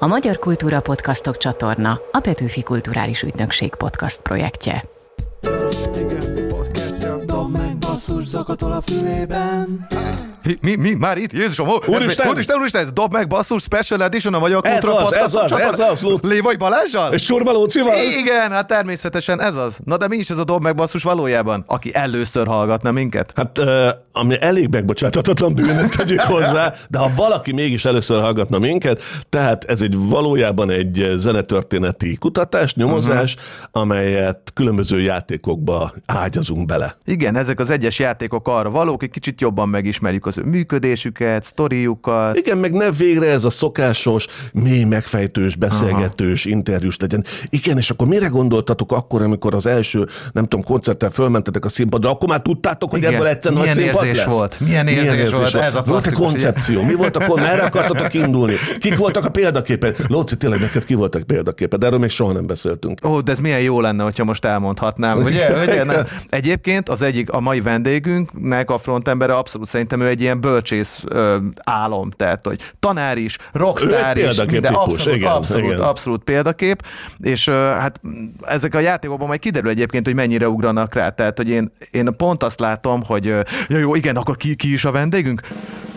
A Magyar Kultúra Podcastok csatorna a Petőfi Kulturális Ügynökség podcast projektje. Igen, podcastja. Dob meg basszus zakatol a fülében. Mi, mi, már itt? Jézusom, ó, ez Úristen! még- úristen, úristen, ez dob meg basszus special edition a Magyar Ez Kultúra az, Podcast ez az, ez az, Ló. Lévai Balázsjal? És Surma Lócival? Igen, hát természetesen ez az. Na de mi is ez a dob meg basszus valójában? Aki először hallgatna minket? Hát, ö, ami elég megbocsátatatlan bűn, ezt tegyük hozzá, de ha valaki mégis először hallgatna minket, tehát ez egy valójában egy zenetörténeti kutatás, nyomozás, uh-huh. amelyet különböző játékokba ágyazunk bele. Igen, ezek az egyes játékok arra valók, hogy kicsit jobban megismerjük az ő működésüket, sztoriukat. Igen, meg ne végre ez a szokásos, mély megfejtős, beszélgetős, Aha. interjús legyen. Igen, és akkor mire gondoltatok akkor, amikor az első, nem tudom, koncerten fölmentetek a színpadra, akkor már tudtátok, hogy Igen. ebből egyszer nagy Milyen színpad érzés lesz? volt? Milyen érzés volt? Ez a Volt klasszikus, koncepció? Mi volt akkor? Merre akartatok indulni? Kik voltak a példaképek? Lóci, tényleg neked ki voltak példaképed? Erről még soha nem beszéltünk. Ó, de ez milyen jó lenne, hogyha most elmondhatnám, ugye? ugye? Egyébként az egyik, a mai vendégünknek a frontembere abszolút szerintem ő egy ilyen bölcsész ö, álom, tehát hogy tanár is, rockstar egy is, típus, abszolút, igen, abszolút, igen. abszolút példakép, és ö, hát ezek a játékokban majd kiderül egyébként, hogy mennyire ugranak rá, tehát hogy én, én pont azt látom, hogy ja, jó, igen, akkor ki, ki is a vendégünk?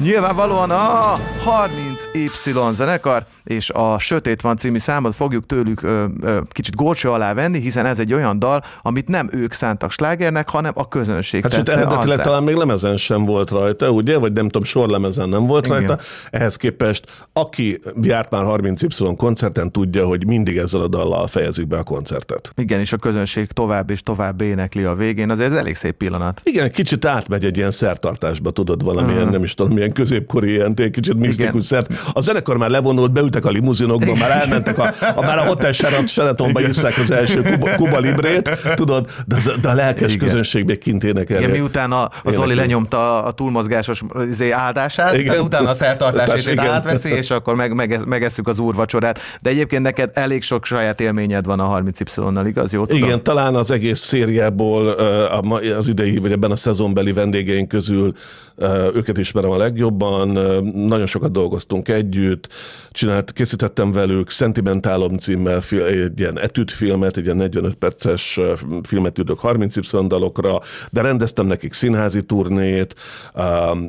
Nyilvánvalóan a 30Y zenekar, és a Sötét van című számot fogjuk tőlük ö, ö, kicsit górcső alá venni, hiszen ez egy olyan dal, amit nem ők szántak slágernek, hanem a közönség Hát sőt, eredetileg talán még lemezen sem volt rajta, ugye? Vagy nem tudom, sorlemezen nem volt Igen. rajta. Ehhez képest, aki járt már 30Y koncerten, tudja, hogy mindig ezzel a dallal fejezik be a koncertet. Igen, és a közönség tovább és tovább énekli a végén, azért ez elég szép pillanat. Igen, kicsit átmegy egy ilyen szertartásba, tudod, valamilyen, nem is tudom, milyen középkori, ilyen egy kicsit misztikus szert. A zenekar már levonult, beültek a limuzinokba, már elmentek, a, a már a Hotel Sheraton- Sheratonba isszák az első Kuba, Kuba Librét, tudod, de, az, de a lelkes Igen. közönség még kint énekel. Igen, miután a, a Zoli lenyomta a túlmozgásos izé, áldását, Igen. tehát utána a szertartás Tehát részét igen. átveszi, és akkor meg, meg, megesszük az úrvacsorát. De egyébként neked elég sok saját élményed van a 30Y-nal, igaz? Jó tudom? Igen, talán az egész szériából az idei, vagy ebben a szezonbeli vendégeink közül őket ismerem a legjobban. Nagyon sokat dolgoztunk együtt, csinált, készítettem velük Sentimentálom címmel egy ilyen etüdfilmet, egy ilyen 45 perces filmet űrök 30Y dalokra, de rendeztem nekik színházi turnét,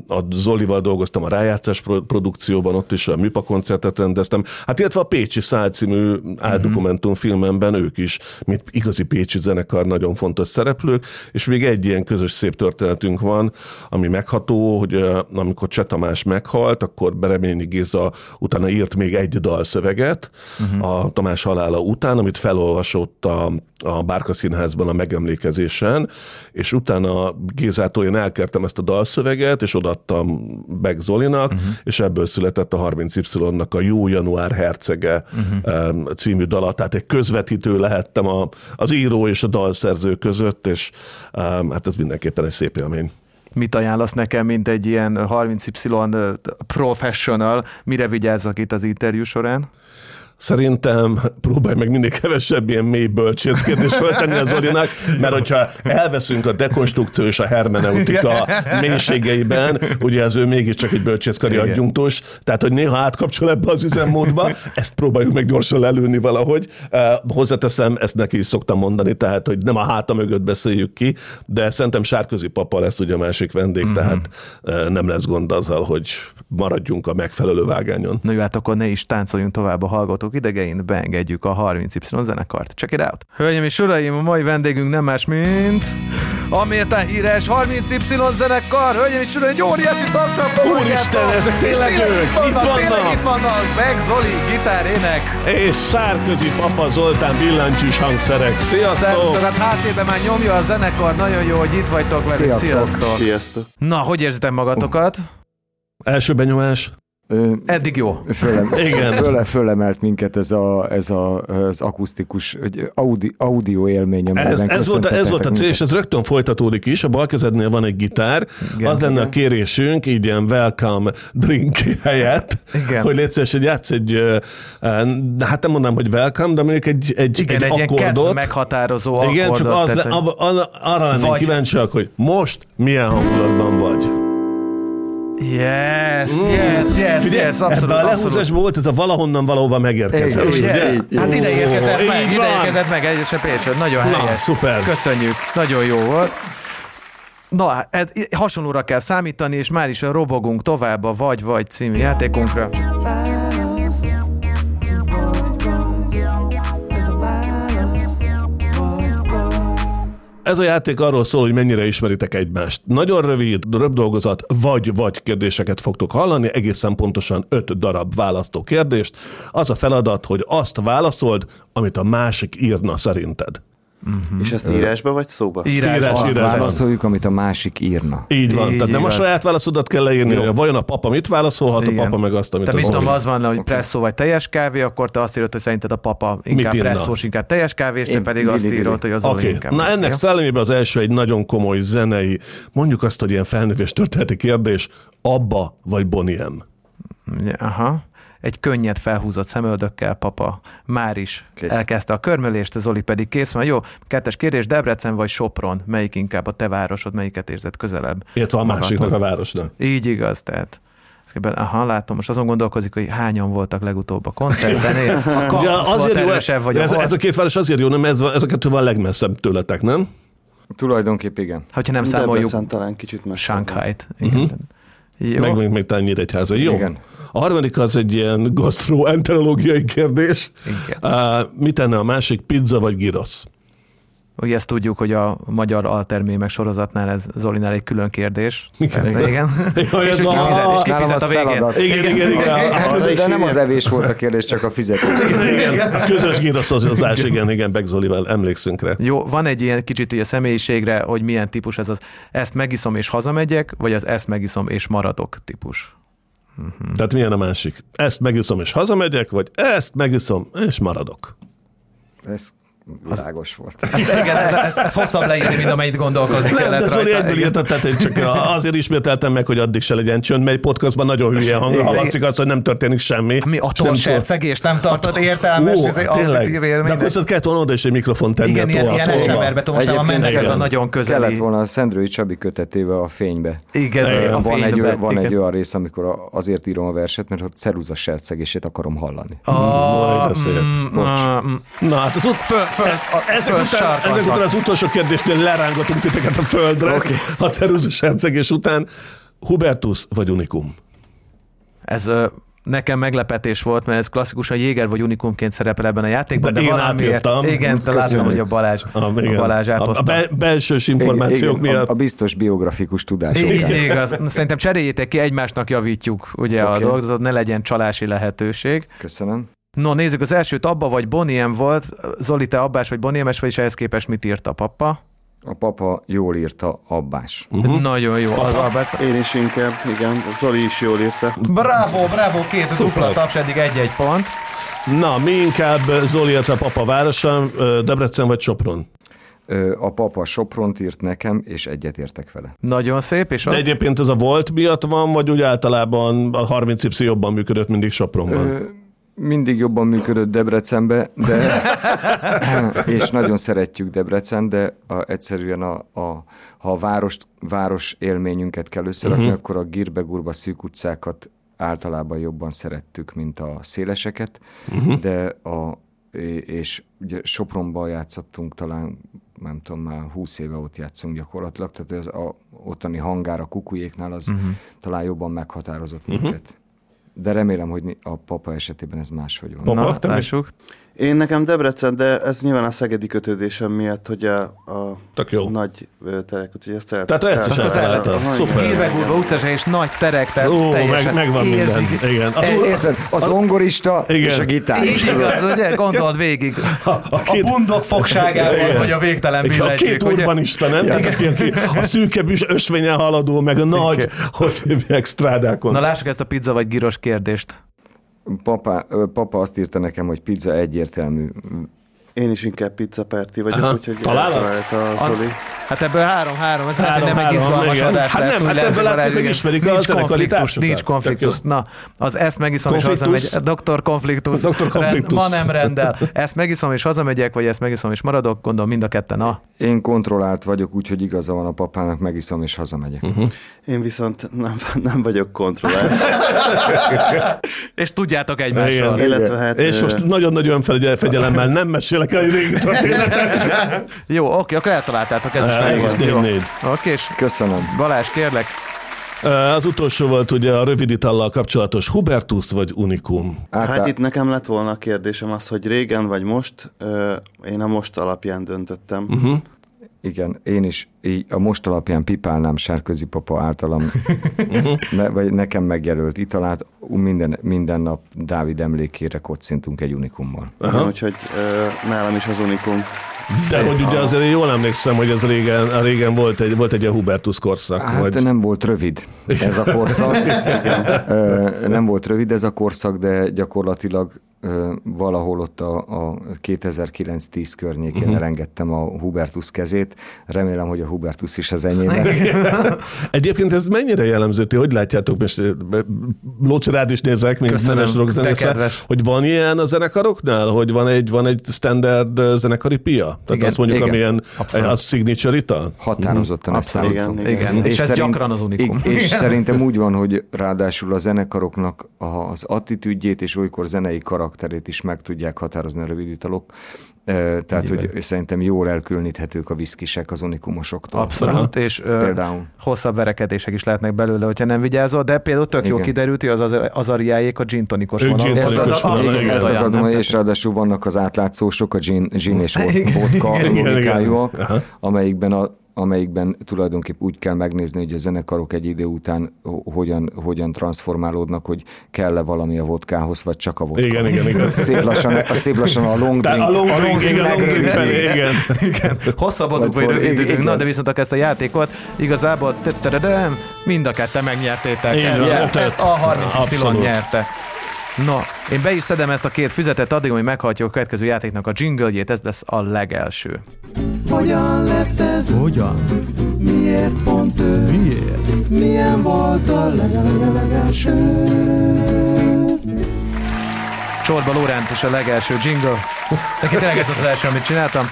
a Zolival dolgoztam a rájátszás pro- produkcióban, ott is a műpa koncertet rendeztem, hát illetve a Pécsi Szál című áldokumentumfilmemben ők is, mint igazi pécsi zenekar, nagyon fontos szereplők, és még egy ilyen közös szép történetünk van, ami megható, hogy amikor Cseh Tamás meghalt, akkor Bereményi Géza utána írt még egy dalszöveget uh-huh. a Tamás halála után, amit felolvasott a, a Bárka Színházban a megemlékezésen, és utána Gézától én elkertem ezt a dalszöveget, és odaadtam Beck Zolinak, uh-huh. és ebből született a 30Y-nak a Jó Január Hercege uh-huh. című dala, tehát egy közvetítő lehettem a, az író és a dalszerző között, és hát ez mindenképpen egy szép élmény. Mit ajánlasz nekem, mint egy ilyen 30Y professional, mire vigyázzak itt az interjú során? Szerintem próbálj meg minél kevesebb ilyen mély bölcsészkedést föltenni az Zolinak, mert hogyha elveszünk a dekonstrukció és a hermeneutika mélységeiben, ugye az ő mégiscsak egy bölcsészkari adjunktus, tehát hogy néha átkapcsol ebbe az üzemmódba, ezt próbáljuk meg gyorsan lelőni valahogy. Uh, hozzáteszem, ezt neki is szoktam mondani, tehát hogy nem a háta mögött beszéljük ki, de szerintem Sárközi papa lesz ugye a másik vendég, Mhm. mm-hmm. tehát uh, nem lesz gond azzal, hogy maradjunk a megfelelő vágányon. Na jó, hát akkor ne is táncoljunk tovább a hallgatók idegein, beengedjük a 30Y zenekart. Check it out! Hölgyeim és uraim, a mai vendégünk nem más, mint a méltán híres 30Y zenekar! Hölgyeim és uraim, egy óriási tapsal Úristen, ezek tényleg ők! Itt vannak, Itt vannak! tényleg itt vannak! Meg Zoli, gitár, ének! És Sárközi papa Zoltán billentyűs hangszerek. Sziasztok! Szervusztok, hát háttérben már nyomja a zenekar, nagyon jó, hogy itt vagytok velünk. Sziasztok. Sziasztok! Sziasztok. Na, hogy érzitek magatokat? Első benyomás? Eddig jó. Fölem, Igen. Föle, fölemelt minket ez, a, ez a, az akusztikus audi, audio élmény, Ez, ez, volt, a- ez volt a cél, és ez rögtön folytatódik is. A bal kezednél van egy gitár. Igen, az lenne igen. a kérésünk, így ilyen welcome drink helyett, Igen. hogy légy szíves, hogy játsz egy, hát nem mondanám, hogy welcome, de mondjuk egy, egy, Igen, egy, egy akkordot. meghatározó Igen, csak akkordot, az, tehát, le, ab, arra lennénk kíváncsiak, hogy most milyen hangulatban vagy. Yes, yes, yes, Figyelj, yes, abszolút, ebben a lehúzásban volt ez a valahonnan valahova megérkezett. Így, így, Ugye? így, így. Hát ide érkezett Ó, meg, így ide érkezett meg egyesen Pécsről. Nagyon Na, helyes. szuper. Köszönjük, nagyon jó volt. Na, hát hasonlóra kell számítani, és már is robogunk tovább a Vagy-Vagy című játékunkra. Ez a játék arról szól, hogy mennyire ismeritek egymást. Nagyon rövid, röbb dolgozat, vagy-vagy kérdéseket fogtok hallani, egészen pontosan öt darab választó kérdést. Az a feladat, hogy azt válaszold, amit a másik írna szerinted. És ezt írásba vagy szóba? Írás. Írás, Azt írás. válaszoljuk, amit a másik írna. Így van. Így Tehát nem a saját válaszodat kell leírni, hogy vajon a papa mit válaszolhat, Igen. a papa meg azt, amit Te mit tudom, az van, hogy presszó vagy teljes kávé, akkor te azt írod, hogy szerinted a papa inkább presszós, inkább teljes kávé, és te Én pedig azt írod, hogy az Oké, inkább. na ennek szellemében az első egy nagyon komoly zenei, mondjuk azt, hogy ilyen felnövés történeti kérdés, Abba vagy Boniem? Aha. Egy könnyed felhúzott szemöldökkel papa már is Kész. elkezdte a körmölést, Zoli pedig kész van. Jó, kettes kérdés, Debrecen vagy Sopron? Melyik inkább a te városod, melyiket érzed közelebb? Illetve a másiknak a városnak. Így igaz, tehát. kell be- Aha, látom, most azon gondolkozik, hogy hányan voltak legutóbb a koncerten. A Ja, volt azért jó, erősebb, vagy a ez, Hol- ez a két város azért jó, nem ez, ez a kettő van legmesszebb tőletek, nem? Tulajdonképp igen. Hogyha nem számoljuk Debrecen talán kicsit messzebb. Shanghai-t. Igen. Jó. Meg még, még talán Nyíregyháza. Jó. Igen. A harmadik az egy ilyen gastroenterológiai kérdés. Igen. Uh, mit tenne a másik, pizza vagy gyrosz? Ugye ezt tudjuk, hogy a magyar altermémek sorozatnál ez Zolinál egy külön kérdés. Igen. Igen. igen. Jaj, és a- kifizet, és kifizet a végén. Igen, igen, igen. A, a, De, de nem az evés volt a kérdés, csak a fizetés. igen, a közös gyroszozás, igen, igen, Beck Zolival emlékszünk rá. Jó, van egy ilyen kicsit ugye személyiségre, hogy milyen típus ez az ezt megiszom és hazamegyek, vagy az ezt megiszom és maradok típus. Tehát milyen a másik? Ezt megiszom és hazamegyek, vagy ezt megiszom és maradok? Ez világos volt. Ez, igen, ez, ez, ez hosszabb leírni, mint amennyit gondolkozni Nem, kellett de Zoli rajta. egyből Igen. írta, tehát én csak azért ismételtem meg, hogy addig se legyen csönd, mely podcastban nagyon hülye hang, hallatszik azt, hogy nem történik semmi. Mi a Nem torsercegés nem tartott értelmes, Ó, ez egy tényleg. auditív De élmény. akkor azt kellett volna oda is egy mikrofon tenni. Igen, a ilyen, ilyen most már Egyébként mennek ez a nagyon közeli. Kellett volna a Szendrői Csabi kötetébe a fénybe. Igen, a Van, egy, van egy olyan rész, amikor a- azért írom a verset, mert ott ceruza sercegését akarom hallani. Szép. Mm, ah, mm. Na, hát az ut- Föl, föl, a, ezek, föl után, ezek után az utolsó kérdésnél lerángatunk titeket a földre, okay. a ceruzus hercegés után. Hubertus vagy Unikum? Ez ö, nekem meglepetés volt, mert ez klasszikusan Jéger vagy Unikumként szerepel ebben a játékban, De de, én valamiért, átírtam. igen, Köszönjük. hogy a Balázs, a, Ah, igen. Balázs a, a áthozta. be, belsős információk Igen, miatt. a, a biztos biografikus tudások. Így igaz. Szerintem cseréljétek ki, egymásnak javítjuk ugye okay. a dolgozatot, ne legyen csalási lehetőség. Köszönöm. No, nézzük, az elsőt Abba vagy Boniem volt. Zoli, te Abbás vagy Boniemes vagy, és ehhez képest mit írt a papa? A papa jól írta Abbás. Uh-huh. Nagyon jó. Az Albert. Én is inkább, igen. Zoli is jól írta. Bravo, bravo, két dupla taps, eddig egy-egy pont. Na, mi inkább Zoli, illetve a papa városa, Debrecen vagy Sopron? A papa Sopront írt nekem, és egyetértek vele. Nagyon szép, és De egyébként ez a volt miatt van, vagy úgy általában a 30 y jobban működött mindig Sopronban? Ö, Mindig jobban működött Debrecenbe, de és nagyon szeretjük Debrecen, de a, egyszerűen a, a, ha a város, város élményünket kell összerakni, uh-huh. akkor a gírbe-gurba szűk utcákat általában jobban szerettük, mint a széleseket, uh-huh. de a, és ugye Sopronban játszottunk talán nem tudom, már 20 éve ott játszunk gyakorlatilag, tehát az a ottani hangár a kukujéknál az uh-huh. talán jobban meghatározott uh-huh. De remélem, hogy a papa esetében ez máshogy van. Papa, Na, te mi? Én nekem Debrecen, de ez nyilván a szegedi kötődésem miatt, hogy a, a Tök jó. nagy terek, úgyhogy ezt el... Tehát ezt is el-. Aha, igen. Szuper. Gírbe-gurba utcás és nagy terek, tehát Ó, teljesen meg, megvan érzik. minden. Igen. Az, É- Érted? A zongorista Igen. és a gitár. Így igaz, ugye? Gondold végig. a, A két, bundok fogságával, Igen. vagy a végtelen a billentyűk, két ugye? urbanista, nem? Tehát aki, aki a szűkebb is ösvényen haladó, meg a nagy, hogy hívják, strádákon. Na lássuk ezt a pizza vagy gyros kérdést. Papa, papa azt írta nekem, hogy pizza egyértelmű. Én is inkább pizza párti vagyok, Aha. úgyhogy eltalálta a A- Zoli. Hát ebből három-három, ez hogy nem egy izgalmas igen. adás Hát lesz. nem, hát ebből látszik, hogy ismerik a nincs zenekari konfliktus, nincs konfliktus. Na, az ezt megiszom és Konfliktus. hazamegyek. Doktor konfliktus. Doktor konfliktus. Ma nem rendel. Ezt megiszom és hazamegyek, vagy ezt megiszom és maradok, gondolom mind a ketten. Na, Én kontrollált vagyok, úgyhogy igaza van a papának, megiszom és hazamegyek. Uh-huh. Én viszont nem, nem vagyok kontrollált. és tudjátok egymással. Igen. Illetve hát... És most nagyon-nagyon fegyel- fegyelemmel nem mesélek el régi történetet. Jó, oké, akkor eltaláltátok, ez Hát. Oké, és Köszönöm. Balázs, kérlek, Az utolsó volt ugye a rövid itallal kapcsolatos Hubertus vagy Unikum. Hát itt nekem lett volna a kérdésem az, hogy régen vagy most, én a most alapján döntöttem. Uh-huh. Igen, én is így a most alapján pipálnám Sárközi papa általam, ne, vagy nekem megjelölt italát, minden, minden nap Dávid emlékére kocintunk egy unikummal. Igen, úgyhogy ö, nálam is az unikum. De hogy ugye azért jól emlékszem, hogy ez régen, a régen volt egy, volt egy ilyen Hubertus korszak. Hát vagy... nem volt rövid ez a korszak. Nem volt rövid ez a korszak, de gyakorlatilag valahol ott a, a 2009-10 környékén uh-huh. elengedtem a Hubertus kezét. Remélem, hogy a Hubertus is az enyém. Egyébként ez mennyire jellemző, ti hogy látjátok, most eh, Lócsi rád is nézek, mint rockzenésze, kedves. hogy van ilyen a zenekaroknál, hogy van egy, van egy standard eh, zenekari pia? Tehát Igen, azt mondjuk, igen, amilyen abszolút. a signature ital? Határozottan ezt Abszolút. állítom. Igen, igen. És ez gyakran az unikum. És Igen. szerintem úgy van, hogy ráadásul a zenekaroknak az attitűdjét és olykor zenei karakterét is meg tudják határozni a rövid italok. Tehát, hogy szerintem jól elkülöníthetők a viszkisek az unikumosoktól. Abszolút, és Például. hosszabb verekedések is lehetnek belőle, hogyha nem vigyázol, de például tök jó Igen. kiderült, hogy az, az azariáék a gin tonikos vonal. az-. Ezt és ráadásul vannak az átlátszósok, a gin, gin és vodka logikájúak, amelyikben, a, amelyikben tulajdonképp úgy kell megnézni, hogy a zenekarok egy idő után ho- hogyan, hogyan transformálódnak, hogy kell-e valami a vodkához, vagy csak a vodka. Igen, igen, igen. Szép lassan, a, szép lassan a long drink, a long drink, igen, a long drink felé, igen. Igen. Hosszabbodunk, vagy igen. Na, de viszont ezt a játékot igazából mind a ketten megnyertétek. Ezt, ezt a 30 y nyerte. Na, én be is szedem ezt a két füzetet addig, hogy meghallgatjuk a következő játéknak a jingle ez lesz a legelső. Hogyan lett ez? Hogyan? Miért pont ő? Miért? Milyen volt a legelőlegelső? Csorba Lóránt és a legelső jingle. Neki tényleg ez az első, amit csináltam.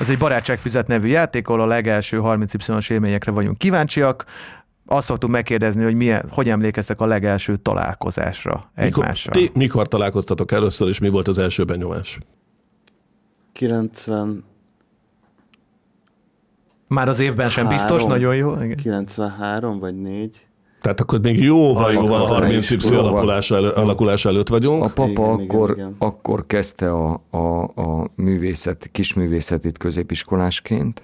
Ez egy barátságfüzet nevű játék, ahol a legelső 30Y-os élményekre vagyunk kíváncsiak. Azt szoktuk megkérdezni, hogy milyen, hogy emlékeztek a legelső találkozásra Mikor, egymással. ti mikor találkoztatok először, és mi volt az első benyomás? 90, Már az évben sem biztos, Három. nagyon jó. Igen. 93 vagy 4. Tehát akkor még jóval, jóval a akkor 30 y jóval. alakulása, elő, alakulása előtt vagyunk. A papa Igen, igen, akkor, igen. akkor kezdte a, a, a művészet, kisművészetét középiskolásként.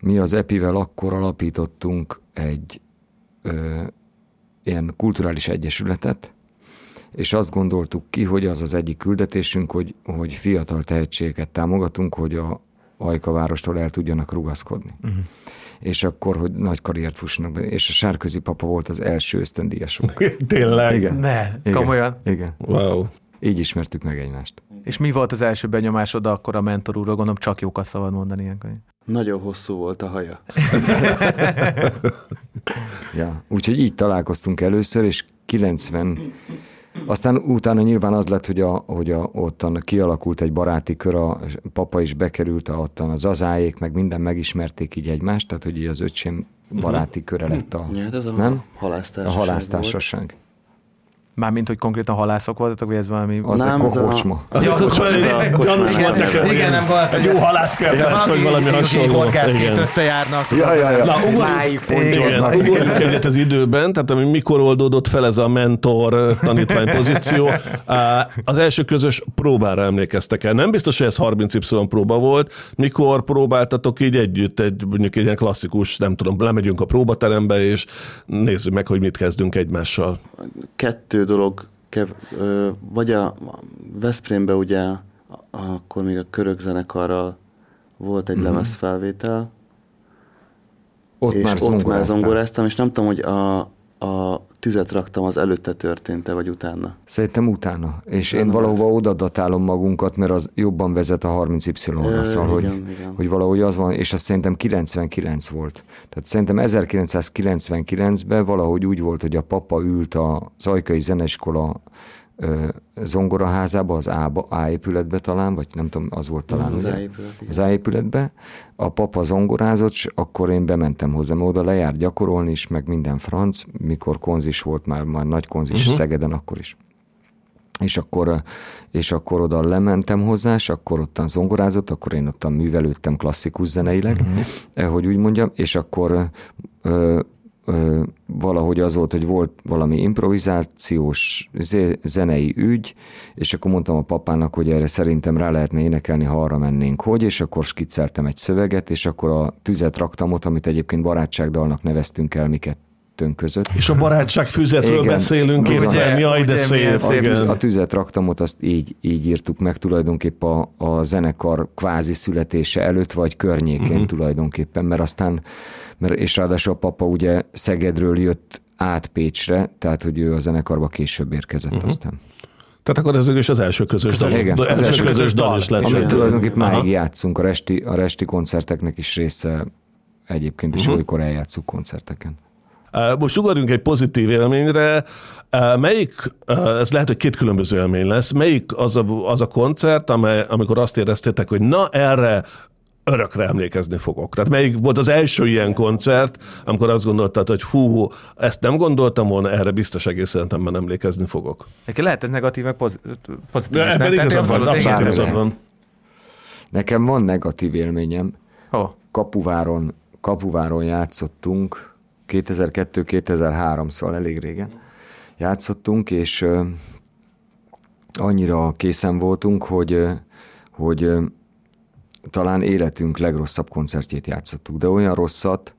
Mi az EPI-vel akkor alapítottunk egy ö, ilyen kulturális egyesületet, és azt gondoltuk ki, hogy az az egyik küldetésünk, hogy, hogy fiatal tehetségeket támogatunk, hogy a Ajka várostól el tudjanak rugaszkodni. Uh-huh. És akkor, hogy nagy karriert fussanak be. És a Sárközi papa volt az első ösztöndíjasunk. Tényleg? Igen. Ne, Igen. komolyan. Igen. Wow. Így ismertük meg egymást. És mi volt az első benyomásod akkor a mentor úrról? Gondolom csak jókat szabad mondani ilyenkor. Nagyon hosszú volt a haja. Ja, úgyhogy így találkoztunk először, és 90, aztán utána nyilván az lett, hogy, a, hogy a, ottan kialakult egy baráti kör, a papa is bekerült, a, ottan az azáék, meg minden megismerték így egymást, tehát hogy így az öcsém baráti köre lett a, Ja, hát ez a nem? a halásztársaság halásztársaság. Mármint, hogy konkrétan halászok voltatok, vagy ez valami... Az Nem, a a- kokocsma. Az Ja, ez a egy Igen, nem volt, Egy jó halászkertes, vagy valami hasonló. horgászként Igen. összejárnak. Ja, ja, ja. Na, ugorjunk- egyet az időben, tehát ami mikor oldódott fel ez a mentor tanítvány pozíció. Á, Az első közös próbára emlékeztek el. Nem biztos, hogy ez 30Y próba volt. Mikor próbáltatok így együtt egy mondjuk egy ilyen klasszikus, nem tudom, lemegyünk a próbaterembe, és nézzük meg, hogy mit kezdünk egymással. kettő dolog, kev, ö, vagy a Veszprémbe ugye akkor még a körök zenekarral volt egy mm. lemezfelvétel, Ott és már ott már zongoráztam, és nem tudom, hogy a, a tüzet raktam, az előtte történt-e, vagy utána? Szerintem utána. És utána én valahova oda datálom magunkat, mert az jobban vezet a 30Y-ra, szóval, hogy, igen. hogy valahogy az van, és azt szerintem 99 volt. Tehát szerintem 1999-ben valahogy úgy volt, hogy a papa ült a Zajkai Zeneiskola ö, zongoraházába, az A, A épületbe talán, vagy nem tudom, az volt talán. Az ugye? A épület, igen. az A épületbe. A papa zongorázott, és akkor én bementem hozzá, mert oda lejárt gyakorolni is, meg minden franc, mikor konzis volt már, már nagy konzis uh-huh. Szegeden akkor is. És akkor, és akkor oda lementem hozzá, és akkor ottan zongorázott, akkor én ottan művelődtem klasszikus zeneileg, uh-huh. hogy úgy mondjam, és akkor ö, valahogy az volt, hogy volt valami improvizációs zenei ügy, és akkor mondtam a papának, hogy erre szerintem rá lehetne énekelni, ha arra mennénk, hogy, és akkor skicceltem egy szöveget, és akkor a tüzet raktam ott, amit egyébként barátságdalnak neveztünk el mi kettőnk között. És a barátság füzetről Igen. beszélünk, Ugye, képzelni, jaj, de szép. A, tüz, a tüzet raktamot azt így, így írtuk meg tulajdonképp a, a zenekar kvázi születése előtt, vagy környékén uh-huh. tulajdonképpen, mert aztán, mert, és ráadásul a papa ugye Szegedről jött át Pécsre, tehát hogy ő a zenekarba később érkezett uh-huh. aztán. Tehát akkor ez is az első közös, dal, Igen, ez az első első közös közös dal is lett. Amit tulajdonképpen Aha. máig játszunk, a resti, a resti koncerteknek is része egyébként is, uh-huh. olykor eljátszuk koncerteken. Most ugorjunk egy pozitív élményre. Melyik, ez lehet, hogy két különböző élmény lesz, melyik az a, az a koncert, amely, amikor azt éreztétek, hogy na erre örökre emlékezni fogok. Tehát melyik volt az első ilyen koncert, amikor azt gondoltad, hogy hú, ezt nem gondoltam volna, erre biztos egész életemben emlékezni fogok. Lehet ez negatív, meg poz- pozitív. De ebben igazad van, abszolút igazad van. Nekem van negatív élményem. Ó, Kapuváron, Kapuváron játszottunk, 2002-2003, szóval elég régen játszottunk, és annyira készen voltunk, hogy, hogy talán életünk legrosszabb koncertjét játszottuk, de olyan rosszat,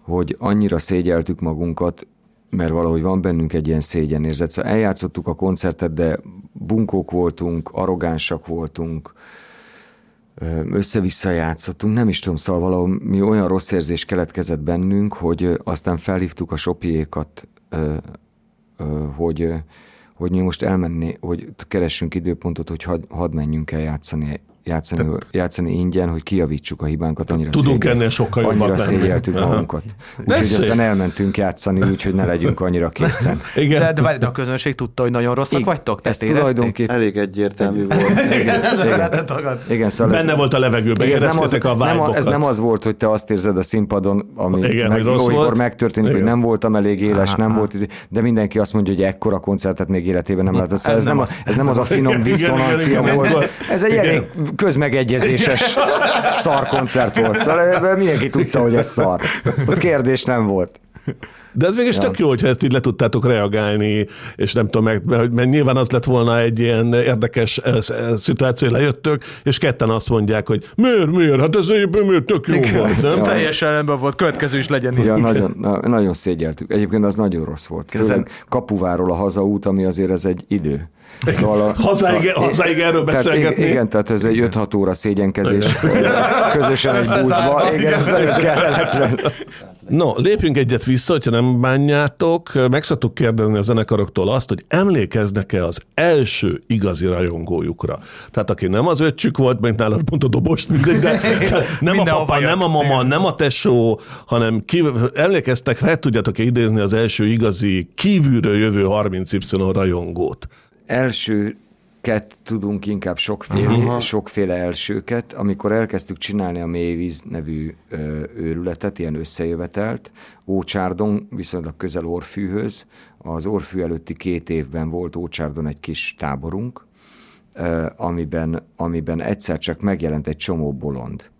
hogy annyira szégyeltük magunkat, mert valahogy van bennünk egy ilyen szégyenérzet. Szóval eljátszottuk a koncertet, de bunkók voltunk, arrogánsak voltunk, össze-vissza játszottunk, nem is tudom, szóval valahol mi olyan rossz érzés keletkezett bennünk, hogy aztán felhívtuk a sopiékat, hogy, hogy mi most elmenni, hogy keressünk időpontot, hogy had, hadd menjünk el játszani, játszani, játszani ingyen, hogy kijavítsuk a hibánkat. Annyira Tudunk szégyel- ennél sokkal jobbak Annyira szégyeltük magunkat. Úgyhogy aztán elmentünk játszani, úgyhogy ne legyünk annyira készen. Igen. de, de várj, de a közönség tudta, hogy nagyon rosszak Igen, vagytok? Ez Ezt tulajdonképpen... Elég egyértelmű volt. Igen, igen, igen, szóval ez- Benne volt a levegőben, igen, ez nem, az, a nem, a- ez nem az volt, hogy te azt érzed a színpadon, ami Igen, meg, hogy rossz volt. megtörténik, Igen. hogy nem voltam elég éles, nem volt, izé- de mindenki azt mondja, hogy ekkora koncertet még életében nem látott. Szóval Ez ez, nem, az- ez nem az a finom diszonancia volt. Ez egy elég közmegegyezéses szarkoncert volt. Szóval mindenki tudta, hogy ez szar. Ott kérdés nem volt. De ez végig ja. tök jó, hogyha ezt így le tudtátok reagálni, és nem tudom, meg, mert, mert nyilván az lett volna egy ilyen érdekes eh, sz- eh, szituáció, lejöttök, és ketten azt mondják, hogy miért, miért, hát ez miért tök jó volt, Ez nem? teljesen rendben volt, következő is legyen. Ja, nagyon, na, nagyon szégyeltük. Egyébként az nagyon rossz volt. Főleg Kapuváról a hazaút, ami azért ez egy idő. Szóval a, Hazáig- hazáig erről tehát beszélgetni. Igen, igen, tehát ez egy 5-6 óra szégyenkezés. Közösen egy buszba. Igen, ez nagyon kellemetlen. No, lépjünk egyet vissza, hogyha nem bánjátok. Meg szoktuk kérdezni a zenekaroktól azt, hogy emlékeznek-e az első igazi rajongójukra. Tehát aki nem az öccsük volt, mint nálad pont a dobos, mindegy, de de nem a Mindenhova papa, nem a mama, Igen. nem a tesó, hanem ki, emlékeztek, fel tudjátok idézni az első igazi kívülről jövő 30Y rajongót. Elsőket tudunk inkább sokféle, sokféle elsőket. Amikor elkezdtük csinálni a Mélyvíz nevű ö, őrületet, ilyen összejövetelt, Ócsárdon, viszonylag közel Orfűhöz, az Orfű előtti két évben volt Ócsárdon egy kis táborunk, ö, amiben, amiben egyszer csak megjelent egy csomó bolond.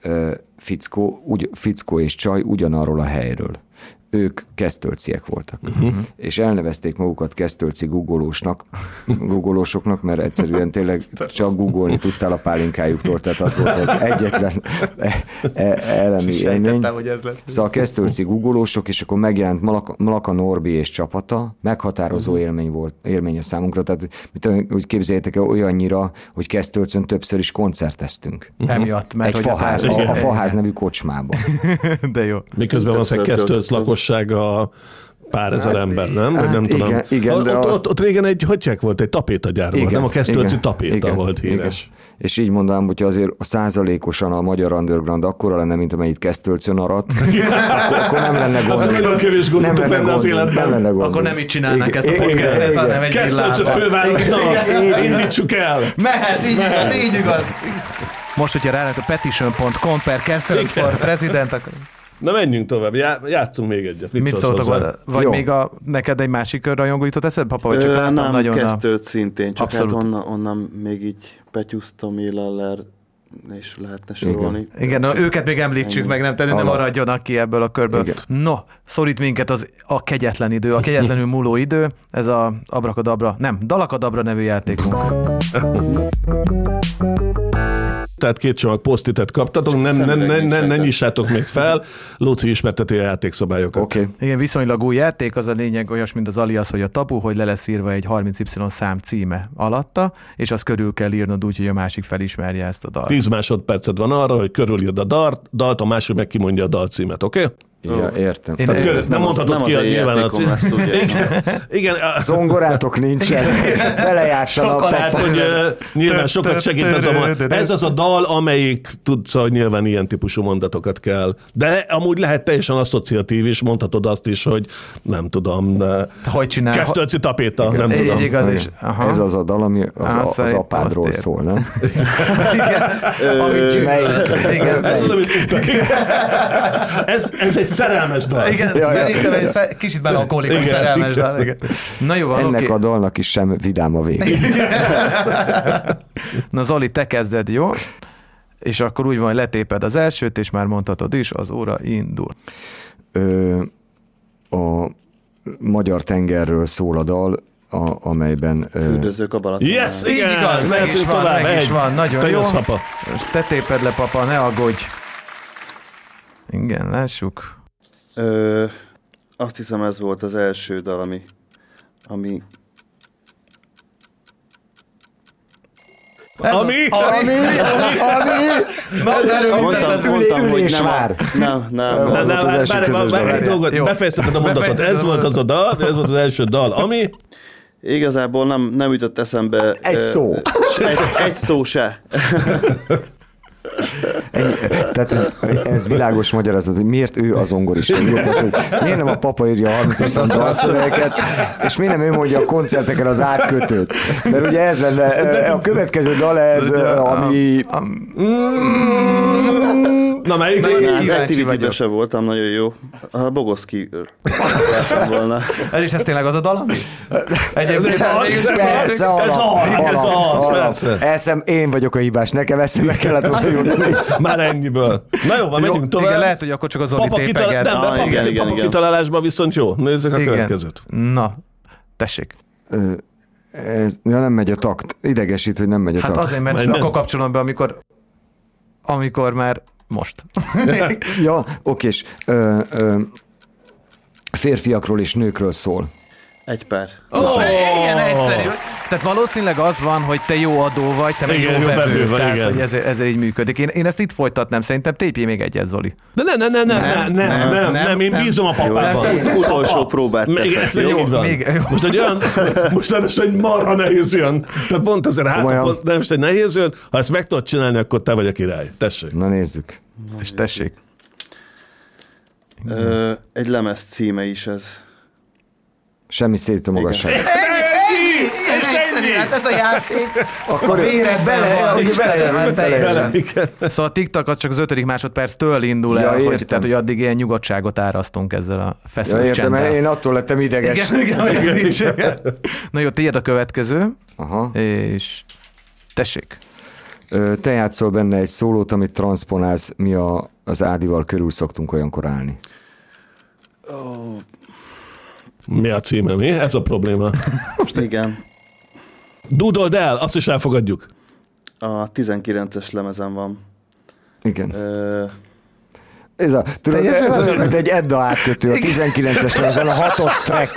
Ö, Fickó, ugy, Fickó és Csaj ugyanarról a helyről. Ők kesztölciek voltak. Uh-huh. És elnevezték magukat kesztölci guggolósnak, guggolósoknak, mert egyszerűen tényleg csak guggolni tudtál a pálinkájuktól, tehát az volt az egyetlen e- e- elemi élmény. Szóval a kesztölci guggolósok, és akkor megjelent Malaka, Malaka Norbi és csapata. Meghatározó uh-huh. élmény volt, élmény a számunkra. Tehát, mit úgy képzeljétek el olyannyira, hogy Kesztölcön többször is koncerteztünk. Emiatt, mert Egy hogy faház, a, a, a faház nevű kocsmában. De jó. Miközben van egy Többször lakossága pár ezer ember, nem? Hát nem igen, tudom. igen, de ott, azt- ott, ott, régen egy, hogy volt, egy tapétagyár volt, nem a Kesztölci tapéta volt híres. Igen. És így mondanám, hogyha azért százalékosan a magyar underground akkora lenne, mint amelyik Kesztölcön arat, akkor, akkor nem lenne gond. Nagyon kevés gondotok Nem lenne az életben. Nem lenne gond. Akkor nem így csinálnánk Igen, ezt a igen, podcastet, igen, hanem egy Kesztölcsöt fővárosnak, Igen. indítsuk el. Mehet, így igaz, így igaz. Most, hogyha rának a petition.com per Castles for President, akkor Na menjünk tovább, Já, játszunk még egyet. Mit, mit szóltok hozzá? volna? Vagy Jó. még a, neked egy másik rajongó jutott eszedbe, papa? Vagy csak Ö, nem, nagyon a... kezdőt szintén, csak Abszolút. hát onnan, onnan még így Petyusz, Tomi, Laller, és lehetne sorolni. Igen, na, őket még említsük meg, nem, tehát ne Alap. maradjanak ki ebből a körből. Igen. No, szorít minket az a kegyetlen idő, a kegyetlenül múló idő, ez a Abrakadabra, nem, Dalakadabra nevű játékunk. Tehát két csomag posztitet kaptatok, nem, nem, nem, nem, ne nyissátok még fel. Lóci ismerteti a játékszabályokat. Oké. Okay. Igen, viszonylag új játék, az a lényeg olyas, mint az alias, hogy a tabu, hogy le lesz írva egy 30Y szám címe alatta, és azt körül kell írnod úgy, hogy a másik felismerje ezt a dalt. 10 másodperced van arra, hogy körülírd a dart, dalt, a másik meg kimondja a dalcímet, oké? Okay? Ja, értem. Én- Tehát Nem, Ez nem az- mondhatod nem ki az a nyilván a játékom cím. lesz, ugye? Igen, a- Zongorátok nincsen. Belejátszanak. Sokkal tehát, hogy ö, nyilván sokat segít ez a Ez az a dal, amelyik tudsz, hogy nyilván ilyen típusú mondatokat kell. De amúgy lehet teljesen asszociatív is, mondhatod azt is, hogy nem tudom, Hogy csinál? Kesztölci tapéta, nem tudom. igaz is. Ez az a dal, ami az, a, az apádról szól, nem? Igen. Ez az, amit ez egy szerelmes dal. Igen, Ja, ja. szerintem egy sze- kicsit melankolikus Igen, szerelmes igen. dal. Igen. Na jó, van, Ennek oké. a dalnak is sem vidám a vég. Na Zoli, te kezded, jó? És akkor úgy van, hogy letéped az elsőt, és már mondhatod is, az óra indul. Ö, a magyar tengerről szól a dal, a, amelyben Üldözők a Balaton. Yes, Így igen, igaz, meg is van, meg is van, nagyon Te jó. jössz, papa. Te téped le, papa, ne aggódj. Igen, lássuk. Ö, azt hiszem ez volt az első dal, ami, ami Ami? Ami? Ami? Na, erről mondtam, mondtam hogy nem, a, nem, nem, Az nem. volt az közös várj, dal. egy dolgot, befejezted a mondatot. Ez volt az a dal, ez volt az első dal, ami... Igazából nem, nem jutott eszembe. Egy szó. Egy, egy szó se. Ennyi, tehát hogy ez világos magyarázat, hogy miért ő az zongorista. Jó, Tehát, hogy miért nem a papa írja a 30 dalszövegeket, és miért nem ő mondja a koncerteken az átkötőt. Mert ugye ez lenne, a következő dal ez, ami... Na, melyik? Na, Na, igen. Kíváncsi activity vagyok. sem voltam nagyon jó. A Bogoszki volna. Ez is ez tényleg az a dal, ami? Egyébként az, Persze, Ez az, ez az, én vagyok a hibás, nekem eszembe kellett volna. Már ennyiből. Na jó, van, Jó, megyünk tovább. igen, lehet, hogy akkor csak az kital- tépeget. nem, Ah, igen, igen, papa igen. kitalálásban viszont jó. Nézzük a következőt. Na, tessék. Ö, Ez, ja, nem megy a takt. Idegesít, hogy nem megy a Hát takt. azért, mert akkor kapcsolom be, amikor amikor már most. Ja, okés. Ö, ö, férfiakról és nőkről szól. Egy pár. Oh, ilyen egyszerű. Tehát valószínűleg az van, hogy te jó adó vagy, te meg Igen, jó jó vevő. vevő vagy, tehát, igen. hogy ezért, ezért így működik. Én, én ezt itt folytatnám, szerintem tépjé még egyet, Zoli. De ne, ne, ne, ne, ne, ne, nem, nem, nem, én nem. bízom a papában. Ut- Utolsó próbát Még teszek, ez még jó? Még- jó. Most egy olyan, most ráadásul egy marha nehéz jön. Tehát pont azért hát, pont, de most egy nehéz jön, ha ezt meg tudod csinálni, akkor te vagy a király. Tessék. Na nézzük. És tessék. Ö, egy lemez címe is ez. Semmi egyszerű, hát ez a játék. Akkor a véredben bele- hogy bele- hát teljesen. Igen. Szóval a TikTok az csak az ötödik másodperctől indul Ja, el, hogy, értem. tehát hogy addig ilyen nyugodtságot árasztunk ezzel a Ja, feszült értem, csenddel. én attól lettem ideges. Igen, igen, hogy ez nincs. Na jó, tiéd a következő, Aha. és tessék. Te játszol benne egy szólót, amit transponálsz, mi a, az Ádival körül szoktunk olyankor állni. Mi a címe, mi? Ez a probléma. Igen. Dúdold el, azt is elfogadjuk. A 19-es lemezen van. Igen. Ö, Ez, a, tudod, Teljesen ez olyan, mint egy Edda átkötő, a 19-es lemezen, a hatos track.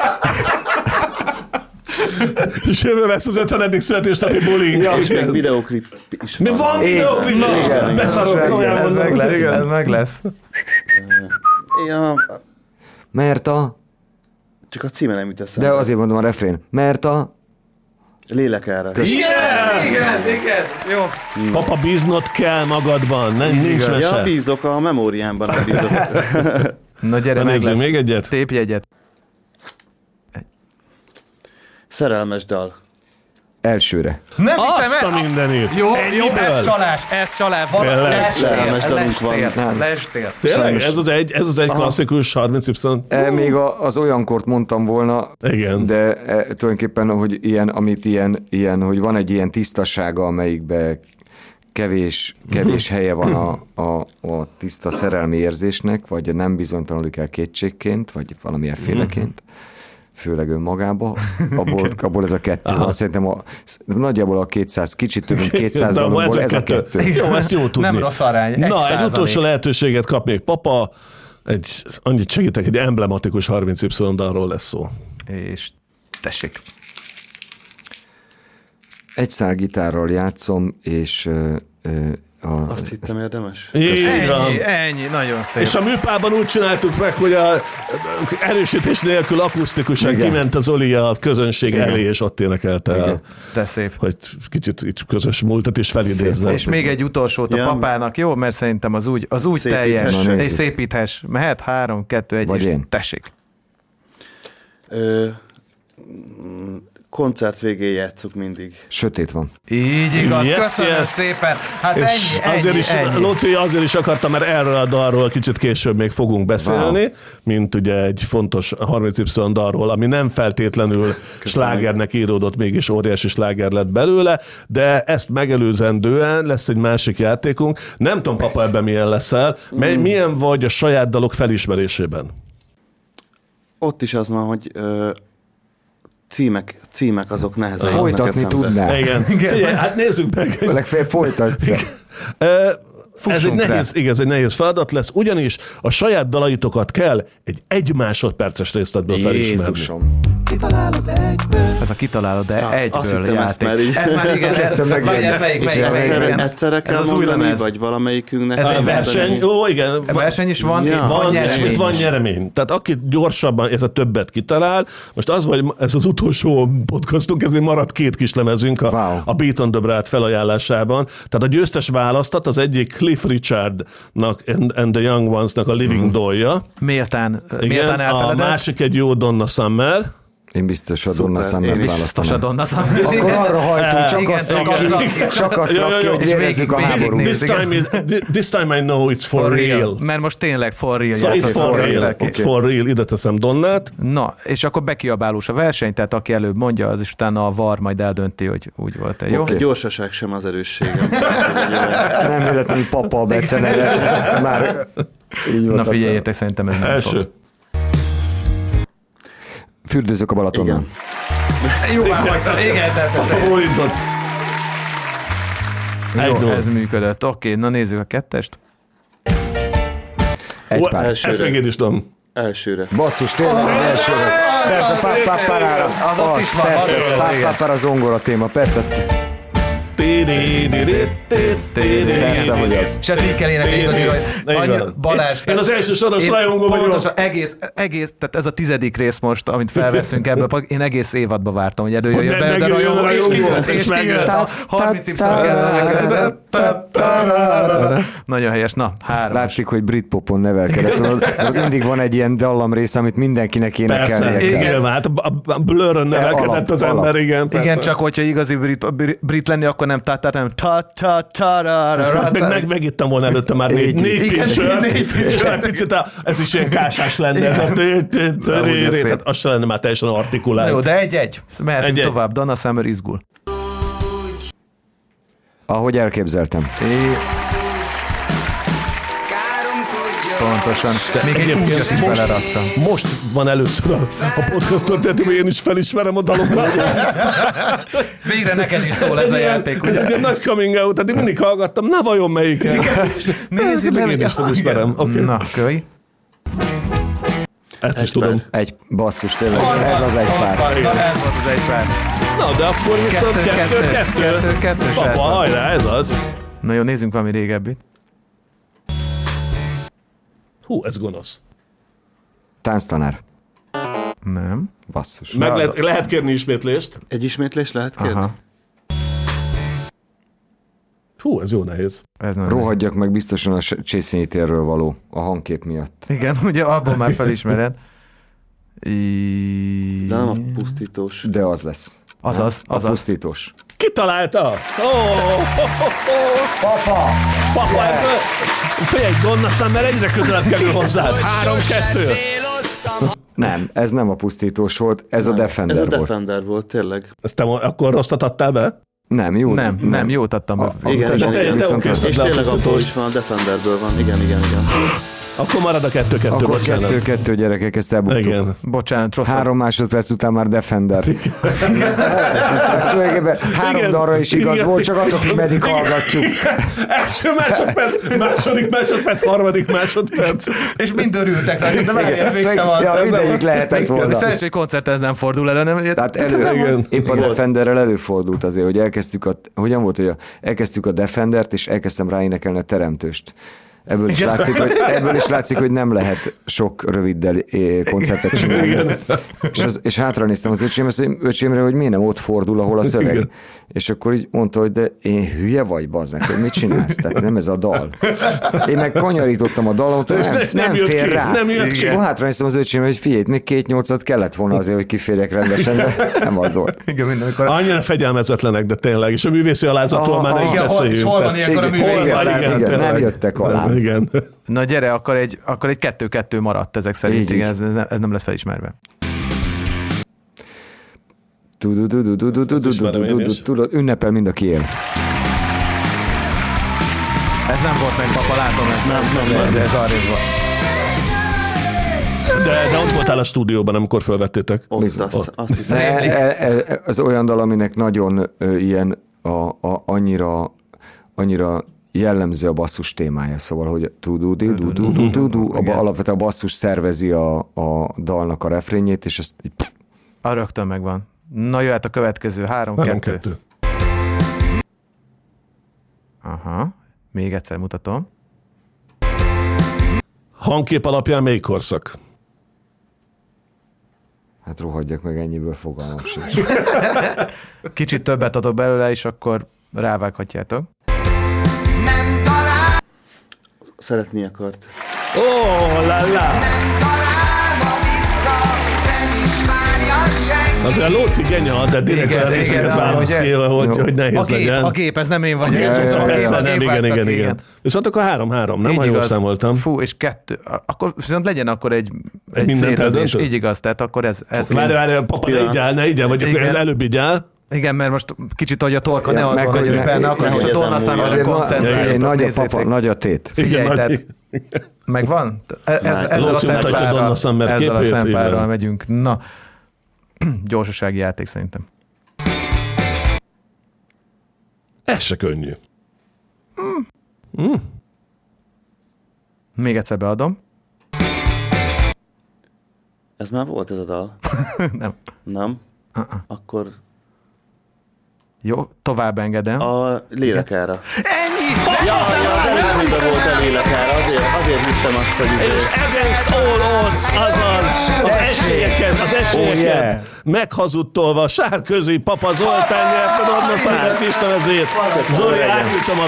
És jövő lesz az 50. születésnapi buli. Ja, és még videoklip is Mi van Igen, videóklip? Na, igen, beszarok, Ez meg lesz, Igen. ez meg lesz. Ja, Mert a... Csak a címe nem jut eszembe. De azért mondom a refrén. Mert a... Lélek erre. Igen, igen, igen. Jó. Papa, bíznod kell magadban, nem, nincs Ja, mese. bízok a memóriámban, nem bízok. Na gyere, Na, meg lesz. még egyet? Tépj egyet. Szerelmes dal. Elsőre. Nem hiszem Azt el. a mindenit. Jó, jó, Ennyiből? ez csalás, ez csalás. Van, lestél, dalunk van. lestél, lestél. Tényleg? Ez az egy, ez az egy klasszikus 30Y. E, még a, az olyankort mondtam volna, Igen. de e, tulajdonképpen, hogy ilyen, amit ilyen, ilyen, hogy van egy ilyen tisztasága, amelyikbe kevés, kevés helye van a, a, a tiszta szerelmi érzésnek, vagy nem bizonytalanodik el kétségként, vagy valamilyen féleként főleg önmagába, abból, abból ez a kettő van. Szerintem a, nagyjából a 200, kicsit több mint 200 De ma dalokból ez a kettő. Jó, ezt jó tudni. Nem rossz arány, egy Na, egy százalék. utolsó lehetőséget kap még papa. Egy, annyit segítek, egy emblematikus 30Y dalról lesz szó. És tessék. Egy szál gitárral játszom, és ö, ö, a, Azt hittem érdemes. Így van. Ennyi, ennyi, nagyon szép. És a műpában úgy csináltuk meg, hogy a erősítés nélkül akusztikusan Igen. kiment az Oli a közönség Igen. elé, és ott énekelte el. De szép. hogy kicsit itt közös múltat is felidézzen. És még egy utolsót a papának, jó? Mert szerintem az úgy, az úgy teljes. És szépíthess. Mehet? Három, kettő, egy, Vagy és én. tessék. Ö, koncert végén játszuk mindig. sötét van. Így igaz, Yes, köszönöm yes. szépen. Hát És ennyi, ennyi, azért is, ennyi. Lóci azért is akartam, mert erről a dalról kicsit később még fogunk beszélni, Wow. mint ugye egy fontos 30Y dalról, ami nem feltétlenül slágernek íródott, mégis óriási sláger lett belőle, de ezt megelőzendően lesz egy másik játékunk. Nem tudom, papa, ebben milyen leszel. Mely, milyen vagy a saját dalok felismerésében? Ott is az van, hogy ö, címek, címek azok nehezen Folytatni tudná. Igen. Figyelj, hát nézzük meg. Legfeljebb folytatja. Ez egy rá. nehéz, igen, ez egy nehéz feladat lesz, ugyanis a saját dalaitokat kell egy egy másodperces részletből felismerni. Jézusom. Kitalálod egyből. Ez a kitalálod, de azt egyből hittem, ezt játék. már így- Ez már igen, ez, Kezdtem vagy megvenni. ez melyik, melyik, melyik, Egyszerre, melyik? egyszerre kell Ez az új mondani, lemez. vagy valamelyikünknek Ez egy? Verseny, jó, igen. A verseny is van, Ja. itt van Van, nyeremény. itt van nyeremény. Tehát aki gyorsabban, ez a többet kitalál, most az, hogy ez az utolsó podcastunk, ezért maradt két kis lemezünk a, Wow. a Beat on the Brad felajánlásában. Tehát a győztes választat az egyik Cliff Richardnak and, and the Young Ones-nak a Living mm. Dollja. Méltán, Igen, méltán a másik egy jó Donna Summer. Én biztos a Donna Summert Biztos a. Donna Summer. Akkor arra hajtunk, csak Igen, azt csak rak azt rak ki, csak azt Jó, rak jó, ki, jó, hogy és érezzük a háborút. This time, is, this time I know it's for, For real. real. Mert most tényleg for real Szóval it's for real. real. It's for real. Ide teszem Donnát. Na, és akkor bekiabálós a verseny, tehát aki előbb mondja, az is utána a VAR majd eldönti, hogy úgy volt-e. Jó? A gyorsaság sem az erősségem. Nem véletlenül papa a beceneve. Már így Na volt. figyeljétek, szerintem ez nem fog. Fürdőzök a Balatonnal. Igen. Jó, már hagytad. Igen, tehát. Egy jó, ez működött. Oké, na nézzük a kettest. Egy pár. Elsőre. Ezt még én is tudom. Elsőre. Basszus, tényleg az elsőre. Persze, pá, pá, parára. Az ott is van, persze, pá, pá, pá, a zongora téma, persze. Persze, hogy az. És ez így kell énekelni igazi, hogy annyira. Balázs. Én az első soros rajongó vagyok. Pontosan, egész, egész, tehát ez a tizedik rész most, amit felveszünk ebből, én egész évadba vártam, hogy előjöjjön be, de rajongó, és kijött, és kijött a 30 y Nagyon helyes, na, három. Látszik, hogy Britpopon nevelkedett. Mindig van egy ilyen dallam rész, amit mindenkinek énekelnie kell. igen, hát a- Blurön nevelkedett az ember, igen. Igen, csak hogyha igazi brit lenni, akkor nem ta ta nem ta ta ta ra ra Meg, ta. meg, megittem volna előtte már négy, négy négy picit a, ez is ilyen kásás lenne. Tehát az se lenne már teljesen artikulált. jó, de egy-egy. Mehetünk tovább. Donna Summer izgul. Ahogy elképzeltem. Pontosan. Még egy Egyébként újat is most- beleraktam. Most van először a, a podcast történet, hogy én is felismerem a dalokat. Végre neked is szól ez a játék, Ez ugye? egy ilyen nagy coming out, tehát én mindig hallgattam, na vajon melyiken? Nézzük meg én is felismerem. Oké. Na, köly. Ezt is tudom. Egy basszus, tényleg. Ez az egy pár. Na, ez volt az egy pár. Na, de akkor viszont Kettő, kettő, kettő, kettő. kettő, kettő, Papa, hajrá, ez az. Na jó, nézzünk valami régebbit. Hú, ez gonosz. Tánctanár. Nem. Basszus. Meg lehet, lehet kérni ismétlést. Egy ismétlés lehet kérni? Aha. Hú, ez jó nehéz. Ez nem Rohadjak meg biztosan a Csészényi térről való, a hangkép miatt. Igen, ugye abból már felismered. I... De nem a pusztítós. De az lesz. Azaz, A azaz. pusztítós. Ki találta? Ó, Papa! papa, ebből... Figyelj, Donna Summer egyre közelebb kerül hozzád. Három-kettő. Nem, ez nem a pusztítós volt, ez a Defender Ez a volt. Defender volt, tényleg. Ezt te akkor rosszat adtál be? Nem, jó. Nem, nem, jót adtam. be. Igen, te- igen, te- igen. te Viszont és le a tényleg abból is van, a Defenderből van. Igen, igen, igen. Akkor marad a kettő-kettő, Akkor bocsánat. kettő-kettő gyerekek, ezt elbuktuk. Igen. Bocsánat, rossz. Három másodperc után már Defender. Ez tulajdonképpen három Igen. darra is igaz Igen. volt, csak attól függ, meddig hallgatjuk. Első másodperc, második másodperc, harmadik másodperc. És mind örültek rá, de már ilyet mégsem az. Ja, mindegyik lehetett volna. Szerencsé, hogy koncerten ez nem fordul elő, nem? Tehát ez elő, nem az. épp a Defenderrel előfordult azért, hogy elkezdtük a, hogyan volt, hogy a, elkezdtük a Defendert, és elkezdtem ráénekelni a teremtőst. Ebből is, látszik, hogy, ebből is látszik, hogy nem lehet sok röviddel koncertet csinálni. És, az, és hátra néztem az öcsém, mondja, öcsémre, hogy miért nem ott fordul, ahol a szöveg. Igen. És akkor így mondta, hogy de én hülye vagy, bazdnek, hogy mit csinálsz? Tehát nem ez a dal. Én meg kanyarítottam a dalot, nem, ne- nem, nem jött fér ki, rá. nem jött és ki. akkor hátra néztem az öcsémre, hogy figyelj, még két nyolcat kellett volna azért, hogy kiférjek rendesen, de nem az volt. Igen, minden, amikor... Annyira fegyelmezetlenek, de tényleg. És a művészi alázatról Ah, már ne is igen, hol- és beszéljünk. hol van ilyenkor a Igen, művész? hol van, Igen, igen, tényleg. nem jöttek alá. Igen. Na gyere, akkor egy, akkor egy kettő-kettő maradt ezek szerint, Így, igen, így. ez, ez, nem- lett felismerve. ünnepel mind, aki él. Ez nem volt meg, papa, látom ezt. Nem, nem, nem, ez, ez arrébb volt. De, de ott voltál a stúdióban, amikor felvettétek. Ott, Bizony. azt, azt hiszem. E- e- e- Az olyan dal, aminek nagyon ö, ilyen a, a, annyira, annyira jellemző a basszus témája, szóval, hogy tu du du du du du du du abba alapvetően a basszus szervezi a, a dalnak a refrényét, és ezt így A rögtön megvan. Na jöhet a következő, három, Három, kettő. kettő. Aha, még egyszer mutatom. Hangkép alapján melyik korszak? hát rohadjak meg ennyiből fogalmam sincs. Kicsit többet adok belőle, és akkor rávághatjátok. Szeretni akart. Ó, oh, la la! Azért a Lóci genya, de direkt Igen, olyan igen, részeket de választ ki, hogy, hogy nehéz A gép, legyen. a gép, ez nem én vagyok. Ez szóval a gép, a nem, gép igen, igen, igen. Viszont akkor három-három, nem? Így Ha jól számoltam. Fú, és kettő. Akkor viszont legyen akkor egy, egy mindent eldöntött? Így igaz, tehát akkor ez... ez Várj, várj, papa, ne áll, ne így áll, vagy előbb így áll. Igen, mert most kicsit, hogy a torka Ja, ne az meg van, hogy ő ne- benne, akkor nehogy most a múljon. számára Azért figyelj, nagy a papa, nagy a tét. Figyelj, tehát megvan? E- Ez, ezzel a szempárral, ezzel a szempárral megyünk. Na, gyorsasági játék szerintem. Ez se könnyű. Még egyszer beadom. Ez már volt ez a dal? Nem. Nem? Akkor Jó, tovább engedem. a lélekára. Ennyi! Ja, ja, az volt a lélekára, azért, azért hittem azt, hogy izé. És against all odds, azaz az esélyeket, az esélyeket Oh, yeah. meghazudtolva Sárközi Papa Zoltán nyerte Norma Szállát Kisnevezét. Zoli, átjutom a.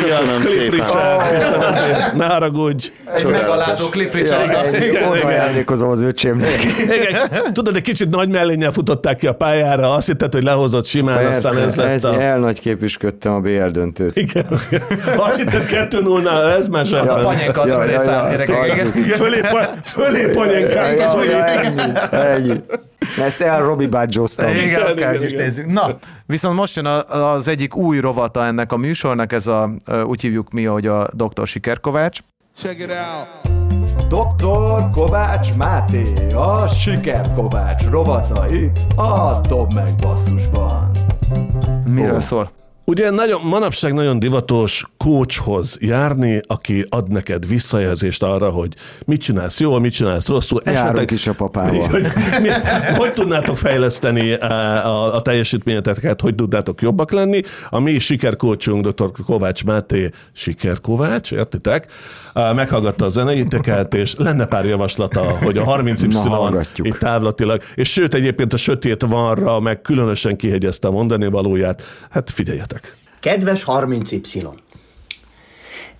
Köszönöm Cliff szépen. Richard. Ne haragudj. Egy megalázó Cliff Richard. Ja, igen. ennyi, oda ajándékozom az öcsémnek. Igen, tudod, egy kicsit nagy mellénnyel futották ki a pályára, azt hitted, hogy lehozott simán, aztán ez lett a... elnagyképüsködtem a BL döntőt. Igen. Azt hitted 2-0-nál, ez más. Az a panyénka az Ja, fölé száll. Fölé, hogy ennyi. Ezt el Robi bágyoztam. Igen, Igen, akár igen, is igen. nézzük. Na, viszont most jön a- az egyik új rovata ennek a műsornak, ez a, úgy hívjuk mi, hogy a Dr. Sikerkovács. Check it out. Dr. Kovács Máté, a Siker Kovács rovata itt, a Dob meg basszus van. Miről szól? Ugye nagyon, manapság nagyon divatos coachhoz járni, aki ad neked visszajelzést arra, hogy mit csinálsz jól, mit csinálsz rosszul. Járunk is a papával. Hogy, mi, hogy tudnátok fejleszteni a, a, a teljesítményeteket, hogy tudnátok jobbak lenni. A mi sikerkócsunk, dr. Kovács Máté, sikerkovács, értitek? Meghallgatta a zeneiteket, és lenne pár javaslata, hogy a 30 y itt távlatilag, és sőt egyébként a sötét vanra meg különösen kihegyezte a mondani valóját. Hát figyeljetek. Kedves 30Y,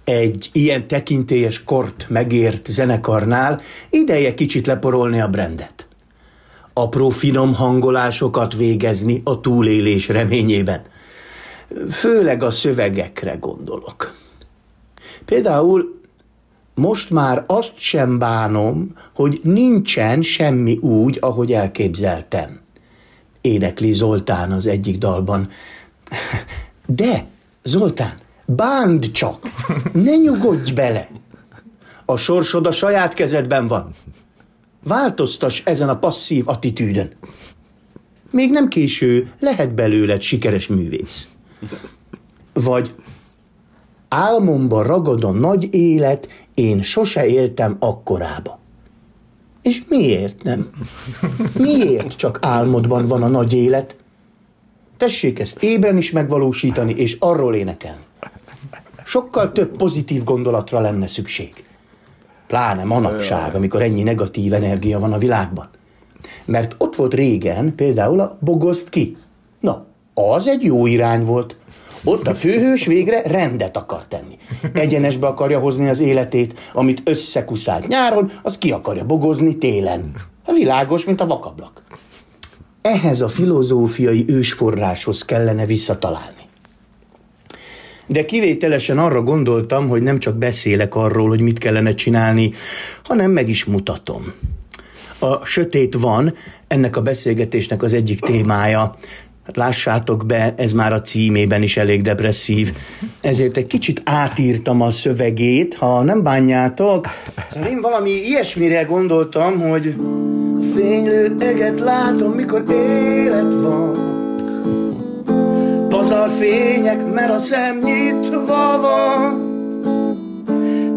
egy ilyen tekintélyes kort megért zenekarnál ideje kicsit leporolni a brandet. Apró finom hangolásokat végezni a túlélés reményében. Főleg a szövegekre gondolok. Például most már azt sem bánom, hogy nincsen semmi úgy, ahogy elképzeltem. Énekli Zoltán az egyik dalban. De, Zoltán, bánd csak, ne nyugodj bele. A sorsod a saját kezedben van. Változtass ezen a passzív attitűdön. Még nem késő, lehet belőled sikeres művész. Vagy álmomba ragad a nagy élet, én sose éltem akkorába. És miért nem? Miért csak álmodban van a nagy élet? Tessék ezt ébren is megvalósítani, és arról énekelni. Sokkal több pozitív gondolatra lenne szükség. Pláne manapság, amikor ennyi negatív energia van a világban. Mert ott volt régen például a bogoszt ki. Na, az egy jó irány volt. Ott a főhős végre rendet akar tenni. Egyenesbe akarja hozni az életét, amit összekuszált nyáron, az ki akarja bogozni télen. Világos, mint a vakablak. Ehhez a filozófiai ősforráshoz kellene visszatalálni. De kivételesen arra gondoltam, hogy nem csak beszélek arról, hogy mit kellene csinálni, hanem meg is mutatom. A sötét van, ennek a beszélgetésnek az egyik témája. Hát lássátok be, ez már a címében is elég depresszív. Ezért egy kicsit átírtam a szövegét, ha nem bánjátok. Szóval én valami ilyesmire gondoltam, hogy a fénylő eget látom, mikor élet van. Pazar fények, mert a szem nyitva van.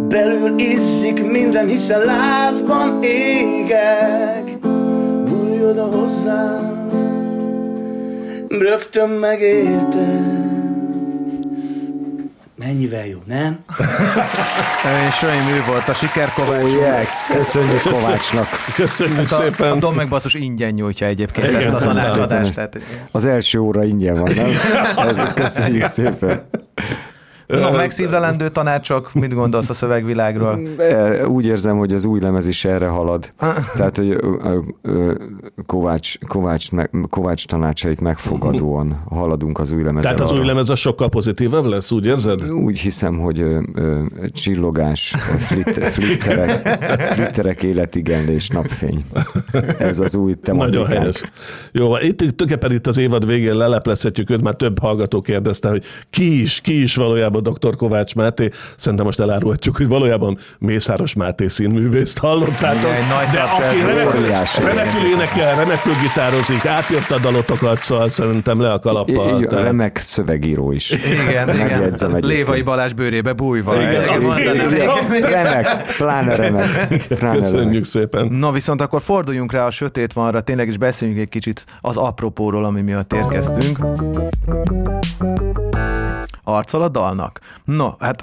Belül izzik minden, hiszen lázban égek. Bújj oda hozzám rögtön megérte. Mennyivel jobb, nem? És olyan ő volt a sikerkovács. Oh, yeah. Köszönjük Kovácsnak. Köszönjük Ezt a, szépen. a Dom megbasszus ingyen nyújtja egyébként Igen, ezt a tanácsadást. Tehát, Az első óra ingyen van, nem? Ez, köszönjük szépen. No, megszívlelendő tanácsok, mit gondolsz a szövegvilágról? Er- Úgy érzem, hogy az új lemez is erre halad. Tehát, hogy Kovács, Kovács, Kovács tanácsait megfogadóan haladunk az új lemezzel. Tehát az arra. új lemez az sokkal pozitívabb lesz, úgy érzed? Úgy hiszem, hogy ö, ö, csillogás, flitt, flitterek, flitterek életigenlés, napfény. Ez az új Nagyon tematikánk. helyes. Jó, itt tulajdonképpen itt az évad végén leleplezhetjük őt, már több hallgató kérdezte, hogy ki is, ki is valójában dr. Kovács Máté. Szerintem most elárulhatjuk, hogy valójában Mészáros Máté színművészt hallottátok. Igen, nagy de aki remekül, remekül énekel, remekül gitározik, átjött a dalotokat, szóval szerintem le a kalappal. Tehát- remek szövegíró is. Igen, igen. Lévai Balázs bőrébe bújva. Igen, Igen, igen, igen. Remek, pláne remek. Pláne remek. Köszönjük szépen. No, viszont akkor forduljunk rá a sötét vanra, tényleg is beszéljünk egy kicsit az apropóról, ami miatt érkeztünk. Arccal a dalnak. No, hát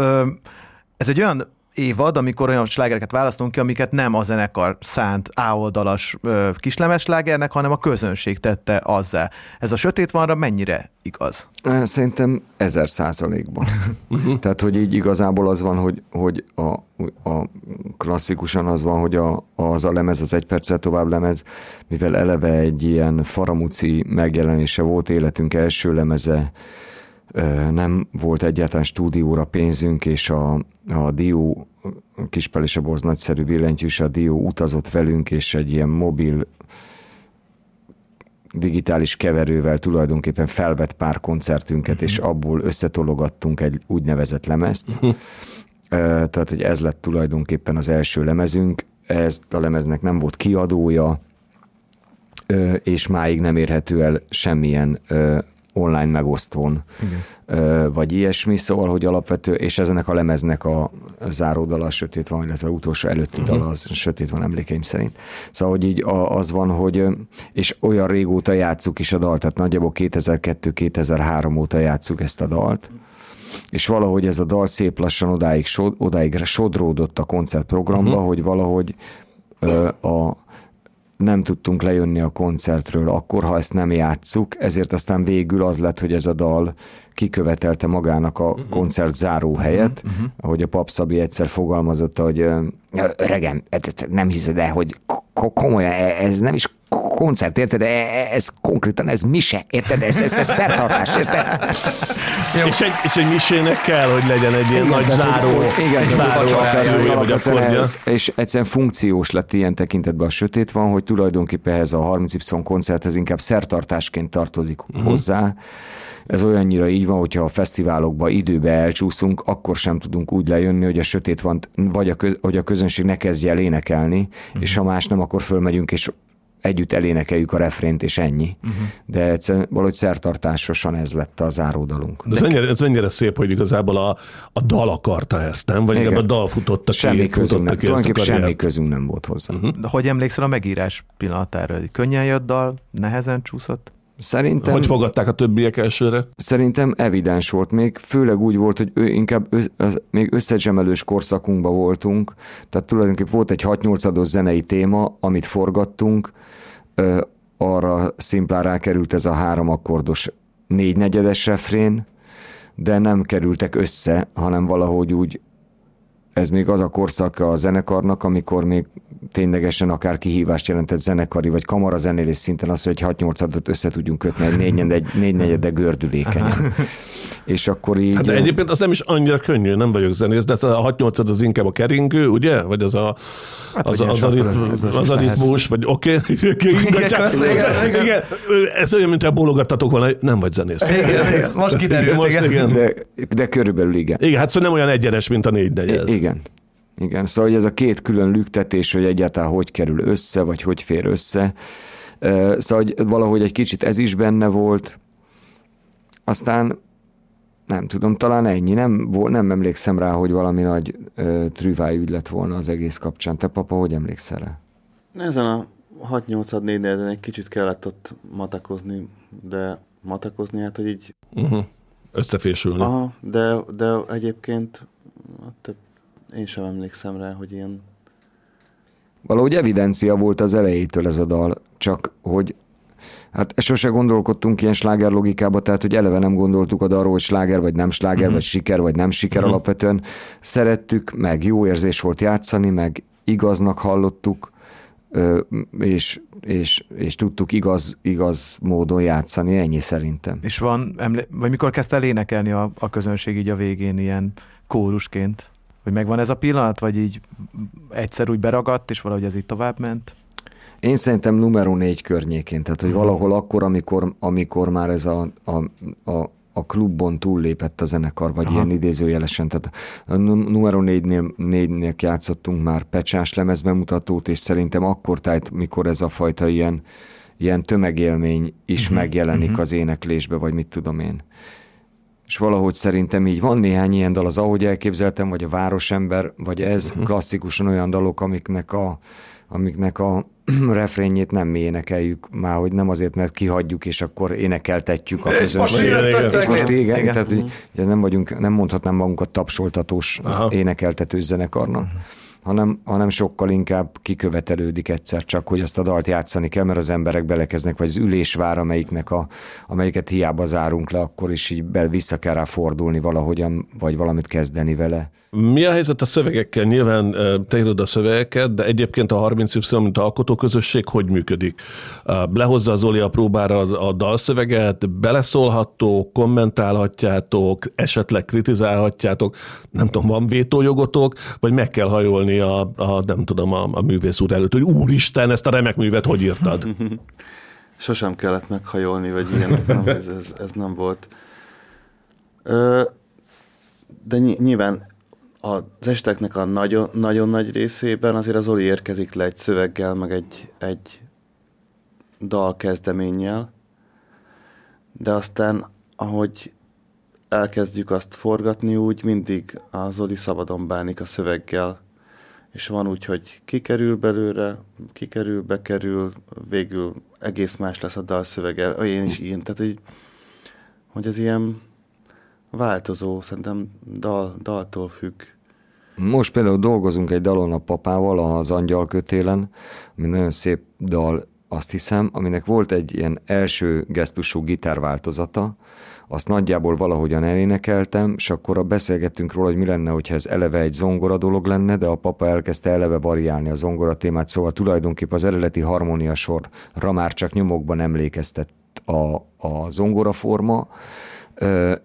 ez egy olyan évad, amikor olyan slágereket választunk ki, amiket nem a zenekar szánt áoldalas kislemes slágernek, hanem a közönség tette azzá. Ez a sötét vanra mennyire igaz? Szerintem ezer százalékban. Tehát, hogy így igazából az van, hogy, hogy a, a klasszikusan az van, hogy a, az a lemez, az egy perccel tovább lemez, mivel eleve egy ilyen faramuci megjelenése volt életünk első lemeze, nem volt egyáltalán stúdióra pénzünk, és a, a Dió, Kispel és a Borz nagyszerű billentyűs, a Dió utazott velünk, és egy ilyen mobil digitális keverővel tulajdonképpen felvett pár koncertünket, és abból összetologattunk egy úgynevezett lemezt. Ö, Tehát, hogy ez lett tulajdonképpen az első lemezünk. Ez a lemeznek nem volt kiadója, és máig nem érhető el semmilyen online megosztón, Igen. vagy ilyesmi, szóval, hogy alapvető, és ezenek a lemeznek a záródala Sötét van, illetve utolsó előtti uh-huh. dala az Sötét van emlékeim szerint. Szóval, hogy így az van, hogy, és olyan régóta játsszuk is a dalt, tehát nagyjából 2002-2003 óta játsszuk ezt a dalt, és valahogy ez a dal szép lassan odáig, sod, odáig sodródott a koncertprogramba, uh-huh. hogy valahogy ö, a, nem tudtunk lejönni a koncertről akkor, ha ezt nem játsszuk, ezért aztán végül az lett, hogy ez a dal kikövetelte magának a uh-huh. koncert záró helyet, uh-huh. ahogy a Pap Szabi egyszer fogalmazott, hogy öregem, nem hiszed el, hogy komolyan, e, ez nem is koncert, érted? E, e, ez konkrétan, ez mise, érted? Ez, ez, ez szertartás, érted? és, egy, és egy misének kell, hogy legyen egy ilyen igen, nagy záró, igen, záró akciója, vagy akkordja. Ez, és egyszerűen funkciós lett ilyen tekintetben a sötét van, hogy tulajdonképpen ez a 30Y koncerthez inkább szertartásként tartozik uh-huh. hozzá, ez olyannyira így van, hogyha a fesztiválokba időbe elcsúszunk, akkor sem tudunk úgy lejönni, hogy a sötét van, vagy a, köz, hogy a közönség ne kezdje el énekelni, uh-huh. és ha más nem, akkor fölmegyünk, és együtt elénekeljük a refrént, és ennyi. Uh-huh. De egyszerűen valahogy szertartásosan ez lett a záródalunk. De ez, mennyire, ez mennyire szép, hogy igazából a, a dal akarta ezt, nem? Vagy inkább a dal futotta semmi ki, közünk nem. ki Tulajdonképpen semmi közünk nem volt hozzá. Uh-huh. De hogy emlékszel a megírás pillanatára? Könnyen jött dal, nehezen csúszott? Szerintem... Hogy fogadták a többiek elsőre? Szerintem evidens volt. Még, főleg úgy volt, hogy ő inkább össz, az, még összecsemelős korszakunkban voltunk, tehát tulajdonképpen volt egy 6-8 adós zenei téma, amit forgattunk, ö, arra szimplán rákerült ez a három akkordos négynegyedes refrén, de nem kerültek össze, hanem valahogy úgy ez még az a korszak a zenekarnak, amikor még ténylegesen akár kihívást jelentett zenekari vagy kamarazenélés szinten az, hogy 6-8 adott össze tudjunk kötni egy négy, négy negyede gördülékenyen. és akkor így... Hát de egyébként az nem is annyira könnyű, nem vagyok zenész, de ez a 6-8 az inkább a keringő, ugye? Vagy az a, hát, az, az, az, az a ritmus, vagy oké, okay, igen, igen, ez olyan, mint a bólogattatok volna, nem vagy zenész. Igen, igen. Most kiderült, igen. De, de körülbelül igen. Igen, hát szóval nem olyan egyenes, mint a négy negyed. Igen. Igen, szóval hogy ez a két külön lüktetés, hogy egyáltalán hogy kerül össze, vagy hogy fér össze. Szóval hogy valahogy egy kicsit ez is benne volt. Aztán nem tudom, talán ennyi. Nem, nem emlékszem rá, hogy valami nagy trüváj ügy lett volna az egész kapcsán. Te, papa, hogy emlékszel rá? Ezen a 6-8 4 de egy kicsit kellett ott matakozni, de matakozni, hát, hogy így... Uh-huh. Összefésülni. Aha, de, de egyébként több én sem emlékszem rá, hogy ilyen... Valahogy evidencia volt az elejétől ez a dal, csak hogy Hát sose gondolkodtunk ilyen sláger logikába, tehát hogy eleve nem gondoltuk a dalról, hogy sláger vagy nem sláger, uh-huh. vagy siker vagy nem siker uh-huh. alapvetően. Szerettük, meg jó érzés volt játszani, meg igaznak hallottuk, és, és, és tudtuk igaz, igaz módon játszani, ennyi szerintem. És van, emlé- vagy mikor kezdte el énekelni a, a közönség így a végén ilyen kórusként? Hogy megvan ez a pillanat, vagy így egyszer úgy beragadt, és valahogy ez így tovább ment? Én szerintem numero négy környékén, tehát hogy mhm. valahol akkor, amikor, amikor már ez a, a, a, a klubon túllépett a zenekar, vagy Aha. ilyen idézőjelesen. Tehát a numero négynél, négynél játszottunk már pecsás lemezbemutatót, és szerintem akkor, tehát mikor ez a fajta ilyen, ilyen tömegélmény is uh-huh. megjelenik uh-huh. az éneklésbe, vagy mit tudom én és valahogy szerintem így van néhány ilyen dal, az ahogy elképzeltem, vagy a Városember, vagy ez uh-huh. klasszikusan olyan dalok, amiknek a, amiknek a refrénjét nem mi énekeljük, már hogy nem azért, mert kihagyjuk, és akkor énekeltetjük a közönséget. És most igen, igen. tehát hogy, ugye nem vagyunk, nem mondhatnám magunkat tapsoltatós énekeltető zenekarnak. Uh-huh hanem, hanem sokkal inkább kikövetelődik egyszer csak, hogy azt a dalt játszani kell, mert az emberek belekeznek, vagy az ülésvár, amelyiknek a, amelyiket hiába zárunk le, akkor is így be, vissza kell rá fordulni valahogyan, vagy valamit kezdeni vele. Mi a helyzet a szövegekkel? Nyilván te írod a szövegeket, de egyébként a 30 Y, mint alkotóközösség, hogy működik? Lehozza az Oli a próbára a dalszöveget, beleszólhattok, kommentálhatjátok, esetleg kritizálhatjátok, nem tudom, van vétójogotok, vagy meg kell hajolni a, a nem tudom, a, a művész úr előtt, hogy úristen, ezt a remek művet hogy írtad? Sosem kellett meghajolni, vagy ilyen, nem, ez, ez, ez nem volt. Ö, de nyilván az esteknek a nagyon, nagyon nagy részében azért az Oli érkezik le egy szöveggel, meg egy, egy dal kezdeménnyel, de aztán, ahogy elkezdjük azt forgatni, úgy mindig a Zoli szabadon bánik a szöveggel, és van úgy, hogy kikerül belőle, kikerül, bekerül, végül egész más lesz a dal szövege, én is ilyen, tehát hogy, hogy ez ilyen változó, szerintem dal, daltól függ. Most például dolgozunk egy dalon a papával, az Angyal kötélen, ami nagyon szép dal, azt hiszem, aminek volt egy ilyen első gesztusú gitárváltozata, azt nagyjából valahogyan elénekeltem, és akkor a beszélgettünk róla, hogy mi lenne, hogyha ez eleve egy zongora dolog lenne, de a papa elkezdte eleve variálni a zongora témát, szóval tulajdonképpen az eredeti harmónia sorra már csak nyomokban emlékeztet a, a zongora forma,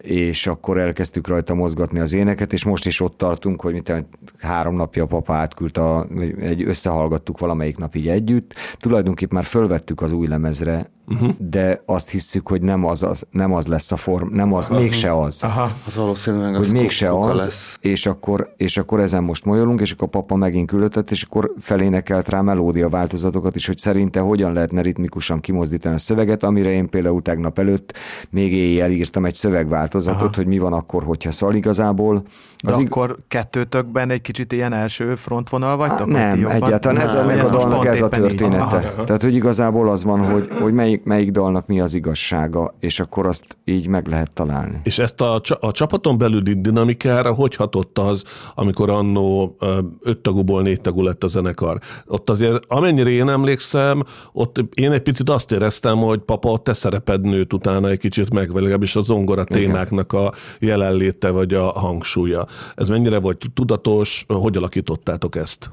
és akkor elkezdtük rajta mozgatni az éneket, és most is ott tartunk, hogy mint három napja a papa átküldte, a, egy, összehallgattuk valamelyik nap így együtt. Tulajdonképpen már fölvettük az új lemezre uh-huh. de azt hiszük, hogy nem az, az, nem az lesz a form, nem az, uh-huh. mégse az. Aha. Az valószínűleg hogy mégse az, lesz. És, akkor, és akkor ezen most molyolunk, és akkor a papa megint küldött, és akkor felénekelt rá melódia változatokat is, hogy szerinte hogyan lehetne ritmikusan kimozdítani a szöveget, amire én például tegnap előtt még éjjel írtam egy szövegváltozatot, Aha. hogy mi van akkor, hogyha szal igazából. De az akkor ig- kettőtökben egy kicsit ilyen első frontvonal vagytok? Nem, egyáltalán ez, a, ez, a dalnak ez a története. Tehát, hogy igazából az van, hogy, hogy melyik melyik, dalnak mi az igazsága, és akkor azt így meg lehet találni. És ezt a, a csapaton belüli dinamikára hogy hatott az, amikor annó öt tagúból négy tagú lett a zenekar? Ott azért, amennyire én emlékszem, ott én egy picit azt éreztem, hogy papa, te szereped nőtt utána egy kicsit meg, vagy legalábbis a zongora témáknak a jelenléte, vagy a hangsúlya. Ez mennyire volt tudatos, hogy alakítottátok ezt?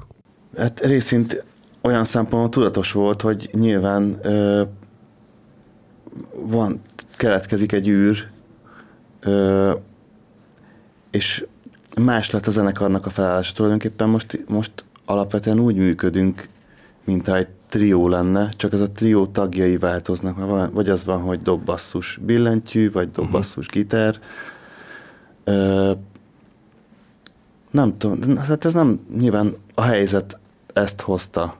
Hát részint olyan szempontból tudatos volt, hogy nyilván ö, van, keletkezik egy űr, ö, és más lett a zenekarnak a felállása. Tulajdonképpen most, most alapvetően úgy működünk, mint egy trió lenne, csak ez a trió tagjai változnak, vagy az van, hogy dobbasszus billentyű, vagy dobbasszus gitár. Ö, nem tudom, hát ez nem, nyilván a helyzet ezt hozta,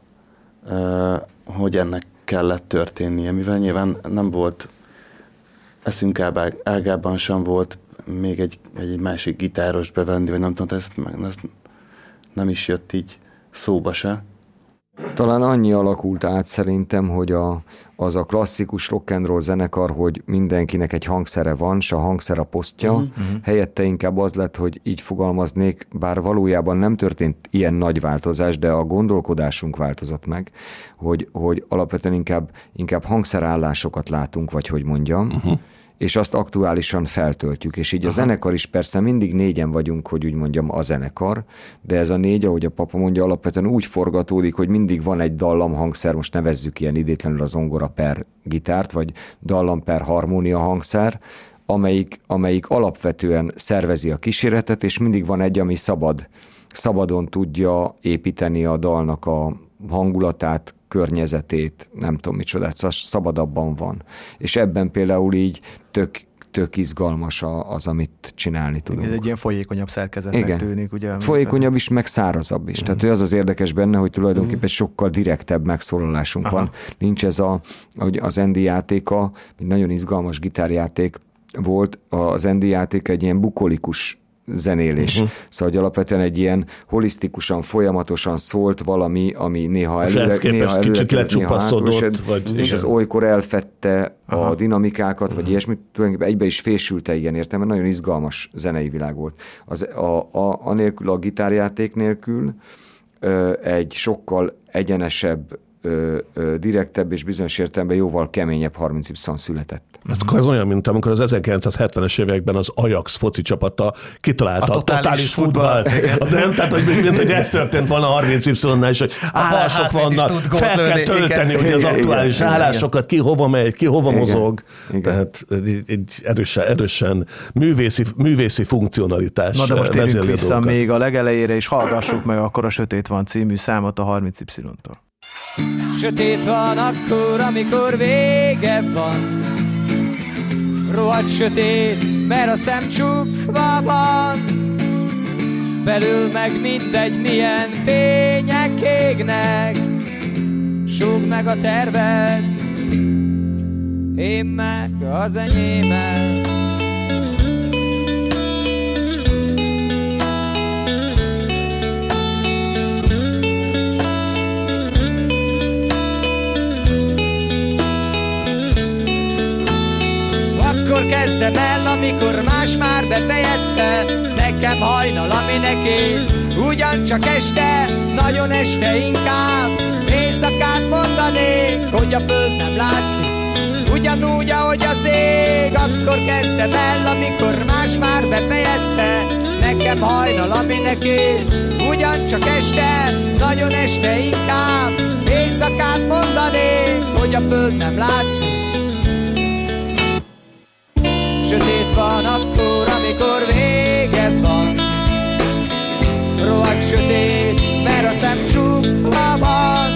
ö, hogy ennek kellett történnie, mivel nyilván nem volt eszünk ágában sem volt még egy, egy másik gitáros bevenni, vagy nem tudom, ez, ez nem is jött így szóba se. Talán annyi alakult át szerintem, hogy a, az a klasszikus rock and roll zenekar, hogy mindenkinek egy hangszere van, s a hangszer a posztja, uh-huh. helyette inkább az lett, hogy így fogalmaznék, bár valójában nem történt ilyen nagy változás, de a gondolkodásunk változott meg, hogy, hogy alapvetően inkább, inkább hangszerállásokat látunk, vagy hogy mondjam, uh-huh és azt aktuálisan feltöltjük. És így Aha. a zenekar is persze mindig négyen vagyunk, hogy úgy mondjam, a zenekar, de ez a négy, ahogy a papa mondja, alapvetően úgy forgatódik, hogy mindig van egy dallam hangszer, most nevezzük ilyen idétlenül a zongora per gitárt, vagy dallam per harmónia hangszer, amelyik, amelyik alapvetően szervezi a kíséretet, és mindig van egy, ami szabad, szabadon tudja építeni a dalnak a hangulatát, környezetét, nem tudom micsoda, szóval szabadabban van. És ebben például így tök tök izgalmas az, amit csinálni tudunk. Ez egy ilyen folyékonyabb szerkezetnek Igen. tűnik, ugye? Folyékonyabb is, meg szárazabb is. Uh-huh. Tehát az az érdekes benne, hogy tulajdonképpen uh-huh. sokkal direktebb megszólalásunk Aha. van. Nincs ez a, hogy az ND játéka, egy nagyon izgalmas gitárjáték volt, az ND játék egy ilyen bukolikus zenélés. Uh-huh. Szóval, hogy alapvetően egy ilyen holisztikusan, folyamatosan szólt valami, ami néha előre, néha előre kicsit néha hátul, vagy, és az olykor elfette Aha. a dinamikákat, uh-huh. vagy mhm. ilyesmit, tulajdonképpen egybe is fésülte ilyen értem, mert nagyon izgalmas zenei világ volt. Az, a, a, a nélkül, a gitárjáték nélkül egy sokkal egyenesebb ö, ö, direktebb és bizonyos értelemben jóval keményebb 30 y született. Ez, akkor ez olyan, mint amikor az 1970-es években az Ajax foci csapata kitalálta a, a totális, totális futballt. futballt. Nem, tehát hogy, mint, hogy ez történt volna 30 Y-nál, és hogy állások hát, vannak, fel kell tölteni igen, hogy az aktuális igen, állásokat, ki hova megy, ki hova igen, mozog. Igen. Tehát egy erősen, erősen művészi, művészi funkcionalitás. Na de most térjünk vissza még a legelejére, és hallgassuk meg akkor a Sötét van című számot a 30 Y-tól. Sötét van akkor, amikor vége van. Rohadt sötét, mert a szem csukva van Belül meg mindegy, milyen fények égnek. Súg meg a terved én meg az enyémet. Akkor kezdem el, amikor más már befejezte. Nekem hajnal, ami neki Ugyancsak este, nagyon este inkább. Éjszakát mondanék, hogy a föld nem látszik. Ugyanúgy, ahogy az ég Akkor kezdem el, amikor más már befejezte. Nekem hajnal, ami neki Ugyancsak este, nagyon este inkább. Éjszakát mondanék, hogy a föld nem látszik Sötét van akkor, amikor vége van. Rohadt sötét, mert a szem csukva van.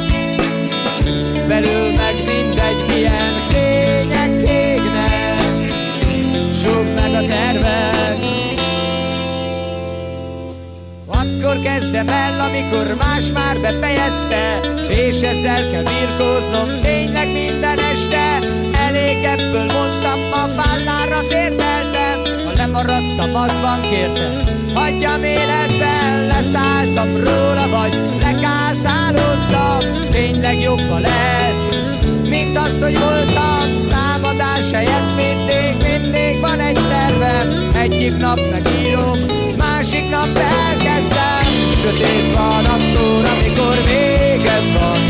Belül meg mindegy, milyen fények égnek. Súg meg a tervek. Akkor kezdem el, amikor más már befejezte És ezzel kell birkóznom tényleg minden este vállára térdeltem Ha lemaradtam, az van kértem Hagyjam életben, leszálltam róla Vagy lekászálódtam. Tényleg jobb a lehet Mint az, hogy voltam Számadás helyett mindig, mindig van egy tervem Egyik nap megírom, másik nap elkezdem. Sötét van akkor, amikor vége van.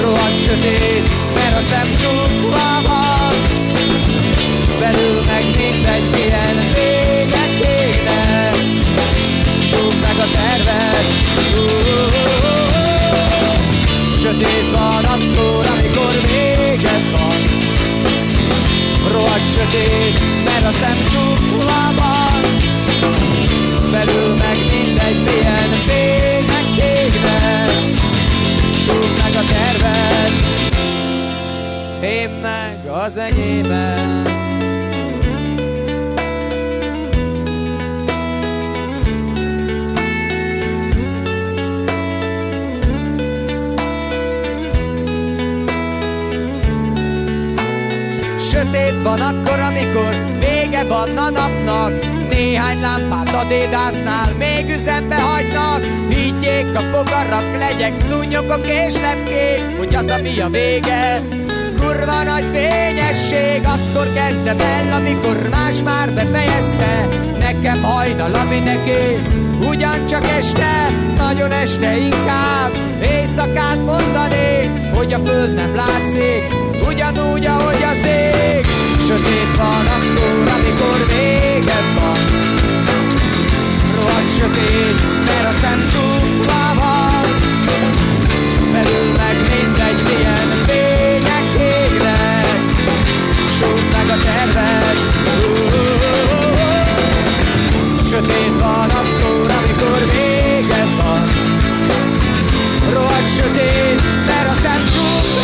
Rohadt sötét, mert a szem sötét, mert a szem csukva van Belül meg mindegy, milyen fények égnek Súg meg a terved Én meg az enyémet. Sötét van akkor, amikor vége van a napnak. Néhány lámpát a dédásznál még üzembe hagynak. Higgyék a fogarak, legyek szúnyogok és lepkék Hogy az, ami a vége. Kurva nagy fényesség, akkor kezdem el, amikor más már befejezte. Nekem hajnal, ami neki Ugyancsak este, nagyon este inkább. Éjszakát mondani, hogy a föld nem látszik Ugyanúgy, ahogy az ég Sötét van akkor, amikor vége van. Rohadt sötét, mert a szem csukva van. Belül meg mindegy, milyen fények égnek. Súg meg a terved. Sötét van akkor, amikor vége van. Rohadt sötét, mert a szem csukva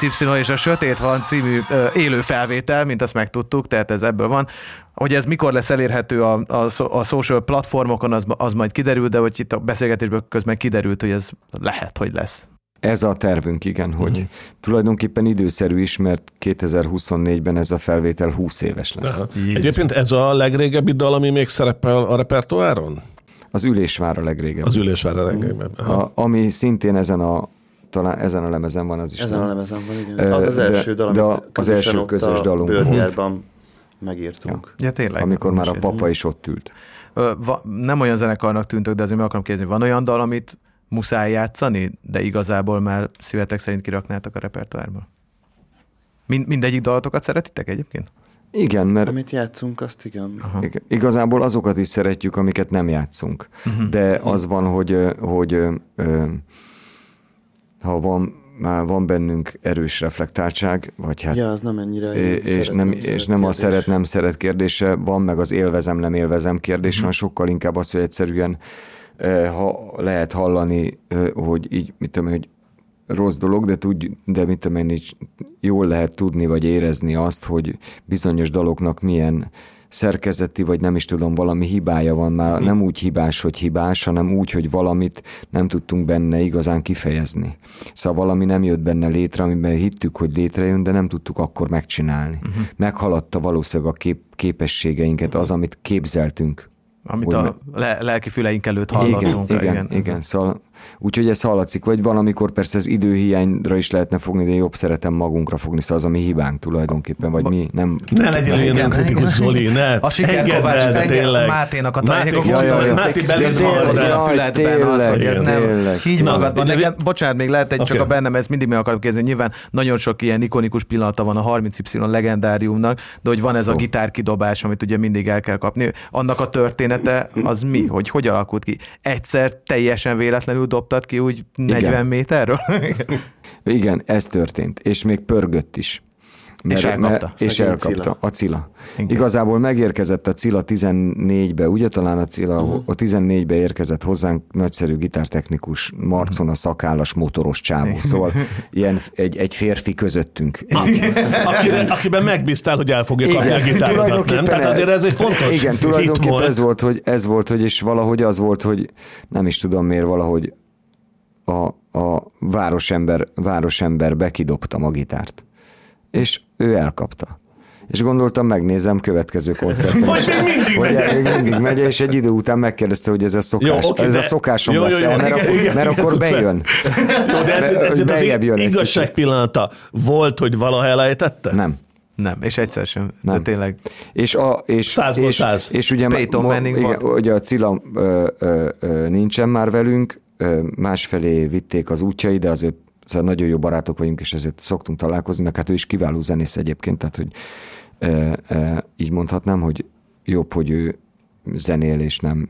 30Y és a Sötét van című ö, élő felvétel, mint azt megtudtuk, tehát ez ebből van. Hogy ez mikor lesz elérhető a, a, a social platformokon, az, az majd kiderül, de hogy itt a beszélgetésből közben kiderült, hogy ez lehet, hogy lesz. Ez a tervünk, igen, hogy uh-huh. tulajdonképpen időszerű is, mert 2024-ben ez a felvétel 20 éves lesz. Aha. Egyébként ez a legrégebbi dal, ami még szerepel a repertoáron? Az ülésvár a legrégebbi. Az ülésvár a. Aha. a, ami szintén ezen a talán ezen a lemezen van az is. Ezen nem? a lemezen van, igen. Az az de- első dal, de amit az közösen első ott közös a dalunk. Bőrgyárban megírtunk. Ja, tényleg. Amikor már a papa is ott ült. Ö, va, nem olyan zenekarnak tűntök, de azért meg akarom kérdezni, van olyan dal, amit muszáj játszani, de igazából már szívetek szerint kiraknátok a repertoárból? Mind, mindegyik dalatokat szeretitek egyébként? Igen, mert Amit játszunk, azt igen. ig- igazából azokat is szeretjük, amiket nem játszunk. De az van, hogy, hogy ö, ha van, már van bennünk erős reflektáltság, vagy hát Ja, az nem ennyire és szeret, nem, szeret és nem a kérdés. szeret, nem szeret kérdése, van meg az élvezem, nem élvezem kérdés, van sokkal inkább az, hogy egyszerűen eh, ha lehet hallani, eh, hogy így, mit tudom, hogy rossz dolog, de, tudj, de mit tudom én, így jól lehet tudni, vagy érezni azt, hogy bizonyos daloknak milyen szerkezeti, vagy nem is tudom, valami hibája van már, nem úgy hibás, hogy hibás, hanem úgy, hogy valamit nem tudtunk benne igazán kifejezni. Szóval valami nem jött benne létre, amiben hittük, hogy létrejön, de nem tudtuk akkor megcsinálni. Uh-huh. Meghaladta valószínűleg a kép- képességeinket az, amit képzeltünk. Amit a le- lelki füleink előtt Igen, hallottunk. igen, igen, igen. Szóval, úgyhogy ez hallatszik, vagy valamikor persze az időhiányra is lehetne fogni, de én jobb szeretem magunkra fogni, szóval az a mi hibánk tulajdonképpen, vagy mi nem... Ne legyen ilyen nem kritikus, Zoli, ne. A siker Engedd Kovács, el, de engedd tényleg. Máténak a ja. Máté hozzá a jaj, füledben az, hogy ez nem, Na, magadban. bocsánat, még lehet egy csak a bennem, ezt mindig meg akarom kérdezni. Nyilván nagyon sok ilyen ikonikus pillanata van a 30Y legendáriumnak, de hogy van ez a gitárkidobás, amit ugye mindig el kell kapni. Annak a története az mi? Hogy hogy alakult ki? Egyszer teljesen véletlenül dobtad ki úgy 40 méterről? Igen, ez történt, és még pörgött is. És elkapta. és Szegény elkapta. Cilla. A Cilla. Igen. Igazából megérkezett a Cilla 14-be, ugye talán a Cilla uh-huh. a 14-be érkezett hozzánk nagyszerű gitártechnikus, marcon a szakállas motoros csávó, szóval ilyen egy, egy férfi közöttünk. Akiben, akiben megbíztál, hogy el fogja kapni a gitárodat, nem? Tehát azért ez egy fontos Igen, tulajdonképpen volt. ez volt, hogy ez volt, hogy és valahogy az volt, hogy nem is tudom miért valahogy a, a városember, városemberbe kidobtam a gitárt. És ő elkapta. És gondoltam, megnézem következő koncerten. Is, még mindig hogy megy. még mindig megy, és egy idő után megkérdezte, hogy ez a szokás, Jó, oké, ez de- a szokásom jó, jó, lesz jó, mert, igen, akkor, igen, mert igen, akkor bejön. Jó, de ez, ez, ez az jön igazság pillanata volt, hogy valaha elejtette? Nem. nem, és egyszer sem. De Nem. tényleg. És, a, és, Százból és, száz. és ugye ma, igen, ugye a Cilla ö, ö, ö, nincsen már velünk, másfelé vitték az útjai, de azért szóval nagyon jó barátok vagyunk, és ezért szoktunk találkozni, meg hát ő is kiváló zenész egyébként, tehát hogy ö, ö, így mondhatnám, hogy jobb, hogy ő zenél, és nem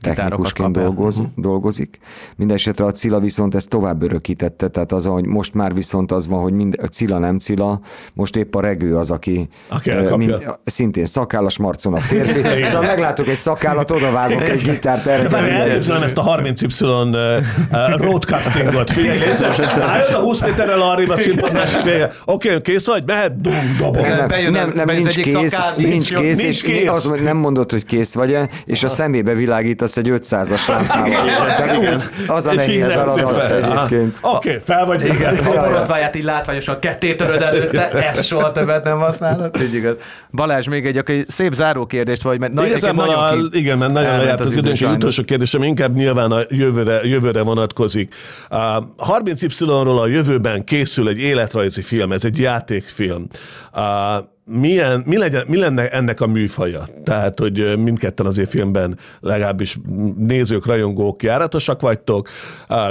technikusként dolgoz, Mhm. dolgozik. Mindenesetre a Cilla viszont ezt tovább örökítette, tehát az, hogy most már viszont az van, hogy mind, a Cilla nem Cilla, most épp a regő az, aki, Aki ö, elkapja. szintén szakállas marcon a férfi. szóval meglátok egy szakállat, oda vágok egy gitárt, elképzelem ezt a 30Y uh, uh, roadcastingot. Figyelj, álljon a 20 méterrel arrébb a színpad másik. Oké, kész vagy? Mehet? Dum, dobom. Nem, nem, nem, nincs kész, nincs, kész, nincs és kész. az nem mondod, hogy kész vagy és a szemébe világítasz egy 500-as lámpával. Tehát úgy, az a nehéz feladat egyébként. Oké, fel vagy. Igen, a borotváját így látványosan ketté töröd előtte, ezt soha többet nem használod. Így igaz. Balázs, még egy aki szép záró kérdést vagy, mert na, Igazából nekem a, nagyon ki... igen, mert nagyon lejárt az, idő, időnk, egy utolsó kérdésem inkább nyilván a jövőre, jövőre vonatkozik. A 30Y-ról a jövőben készül egy életrajzi film, ez egy játékfilm. A, milyen, mi, legyen, mi lenne ennek a műfaja? Tehát, hogy mindketten azért filmben legalábbis nézők, rajongók járatosak vagytok.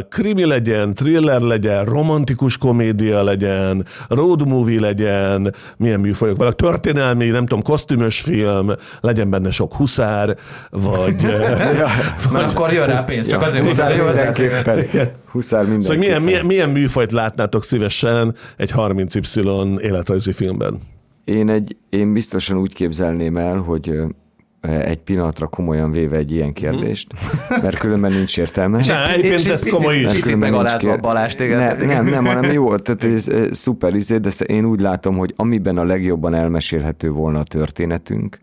Krimi legyen, thriller legyen, romantikus komédia legyen, road movie legyen, milyen műfajok vannak, történelmi, nem tudom, kosztümös film, legyen benne sok huszár, vagy... ö, Mert akkor jön rá pénz, csak azért Huszár hogy mindenképpen. Huszár Szóval mindenképpen. milyen, milyen, milyen műfajt látnátok szívesen egy 30Y életrajzi filmben? Én, egy, én biztosan úgy képzelném el, hogy egy pillanatra komolyan véve egy ilyen kérdést, mert különben nincs értelme. Ne, egyébként ez komoly is. Mert Picit megalázva kér- Balázs téged. Ne, nem, nem, hanem jó, tehát ez, ez szuper izé, de én úgy látom, hogy amiben a legjobban elmesélhető volna a történetünk,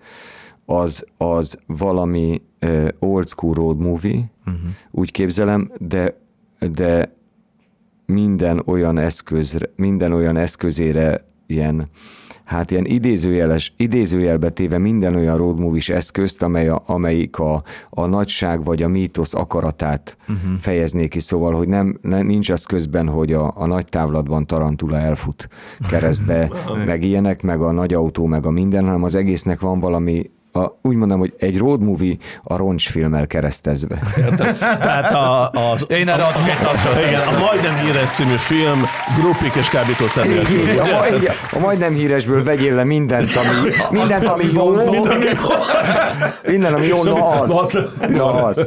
az, az valami uh, old school road movie, uh-huh. úgy képzelem, de, de minden olyan eszközre, minden olyan eszközére ilyen hát ilyen idézőjeles, idézőjelbe téve minden olyan road movies eszközt, amely a, amelyik a, a nagyság vagy a mítosz akaratát uh-huh. fejezné ki, szóval, hogy nem, nem nincs az közben, hogy a, a nagy távlatban Tarantula elfut keresztbe, meg ilyenek, meg a nagy autó, meg a minden, hanem az egésznek van valami a, úgy mondom, hogy egy road movie a roncsfilmmel keresztezve. Tehát a, a, Én erre adok egy tapsot. igen, a majdnem híres című film grupik és kábítószer nélkül. A, ma, igen, a majdnem híresből vegyél le mindent, ami, mindent, ami jó. Minden, ami jó, na az. Na az.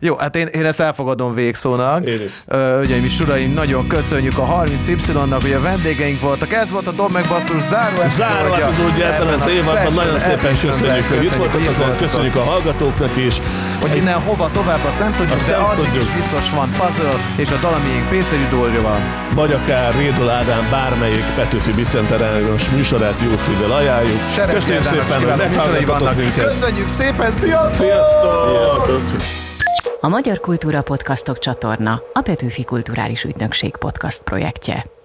Jó, hát én, én ezt elfogadom végszónak. Ügyeim és uraim, nagyon köszönjük a 30Y-nak, hogy a vendégeink voltak. Ez volt a Dob meg Basszus záró Záró epizódja epizódja ebben az évadban. Nagyon szépen episode-ben. Köszönjük, hogy itt voltatok, köszönjük a hallgatóknak is. Hogy innen hova tovább, azt nem tudjuk, Azt de nem addig tudjuk. is biztos van puzzle, és a dalamiénk péceli van. Vagy akár Rédol Ádám bármelyik Petőfi Bicenterános műsorát jó szívvel ajánljuk. Sereg Köszönjük szépen, hogy meghallgattatok minket. Köszönjük szépen, sziasztok! Sziasztok! A Magyar Kultúra Podcastok csatorna a Petőfi Kulturális Ügynökség podcast projektje.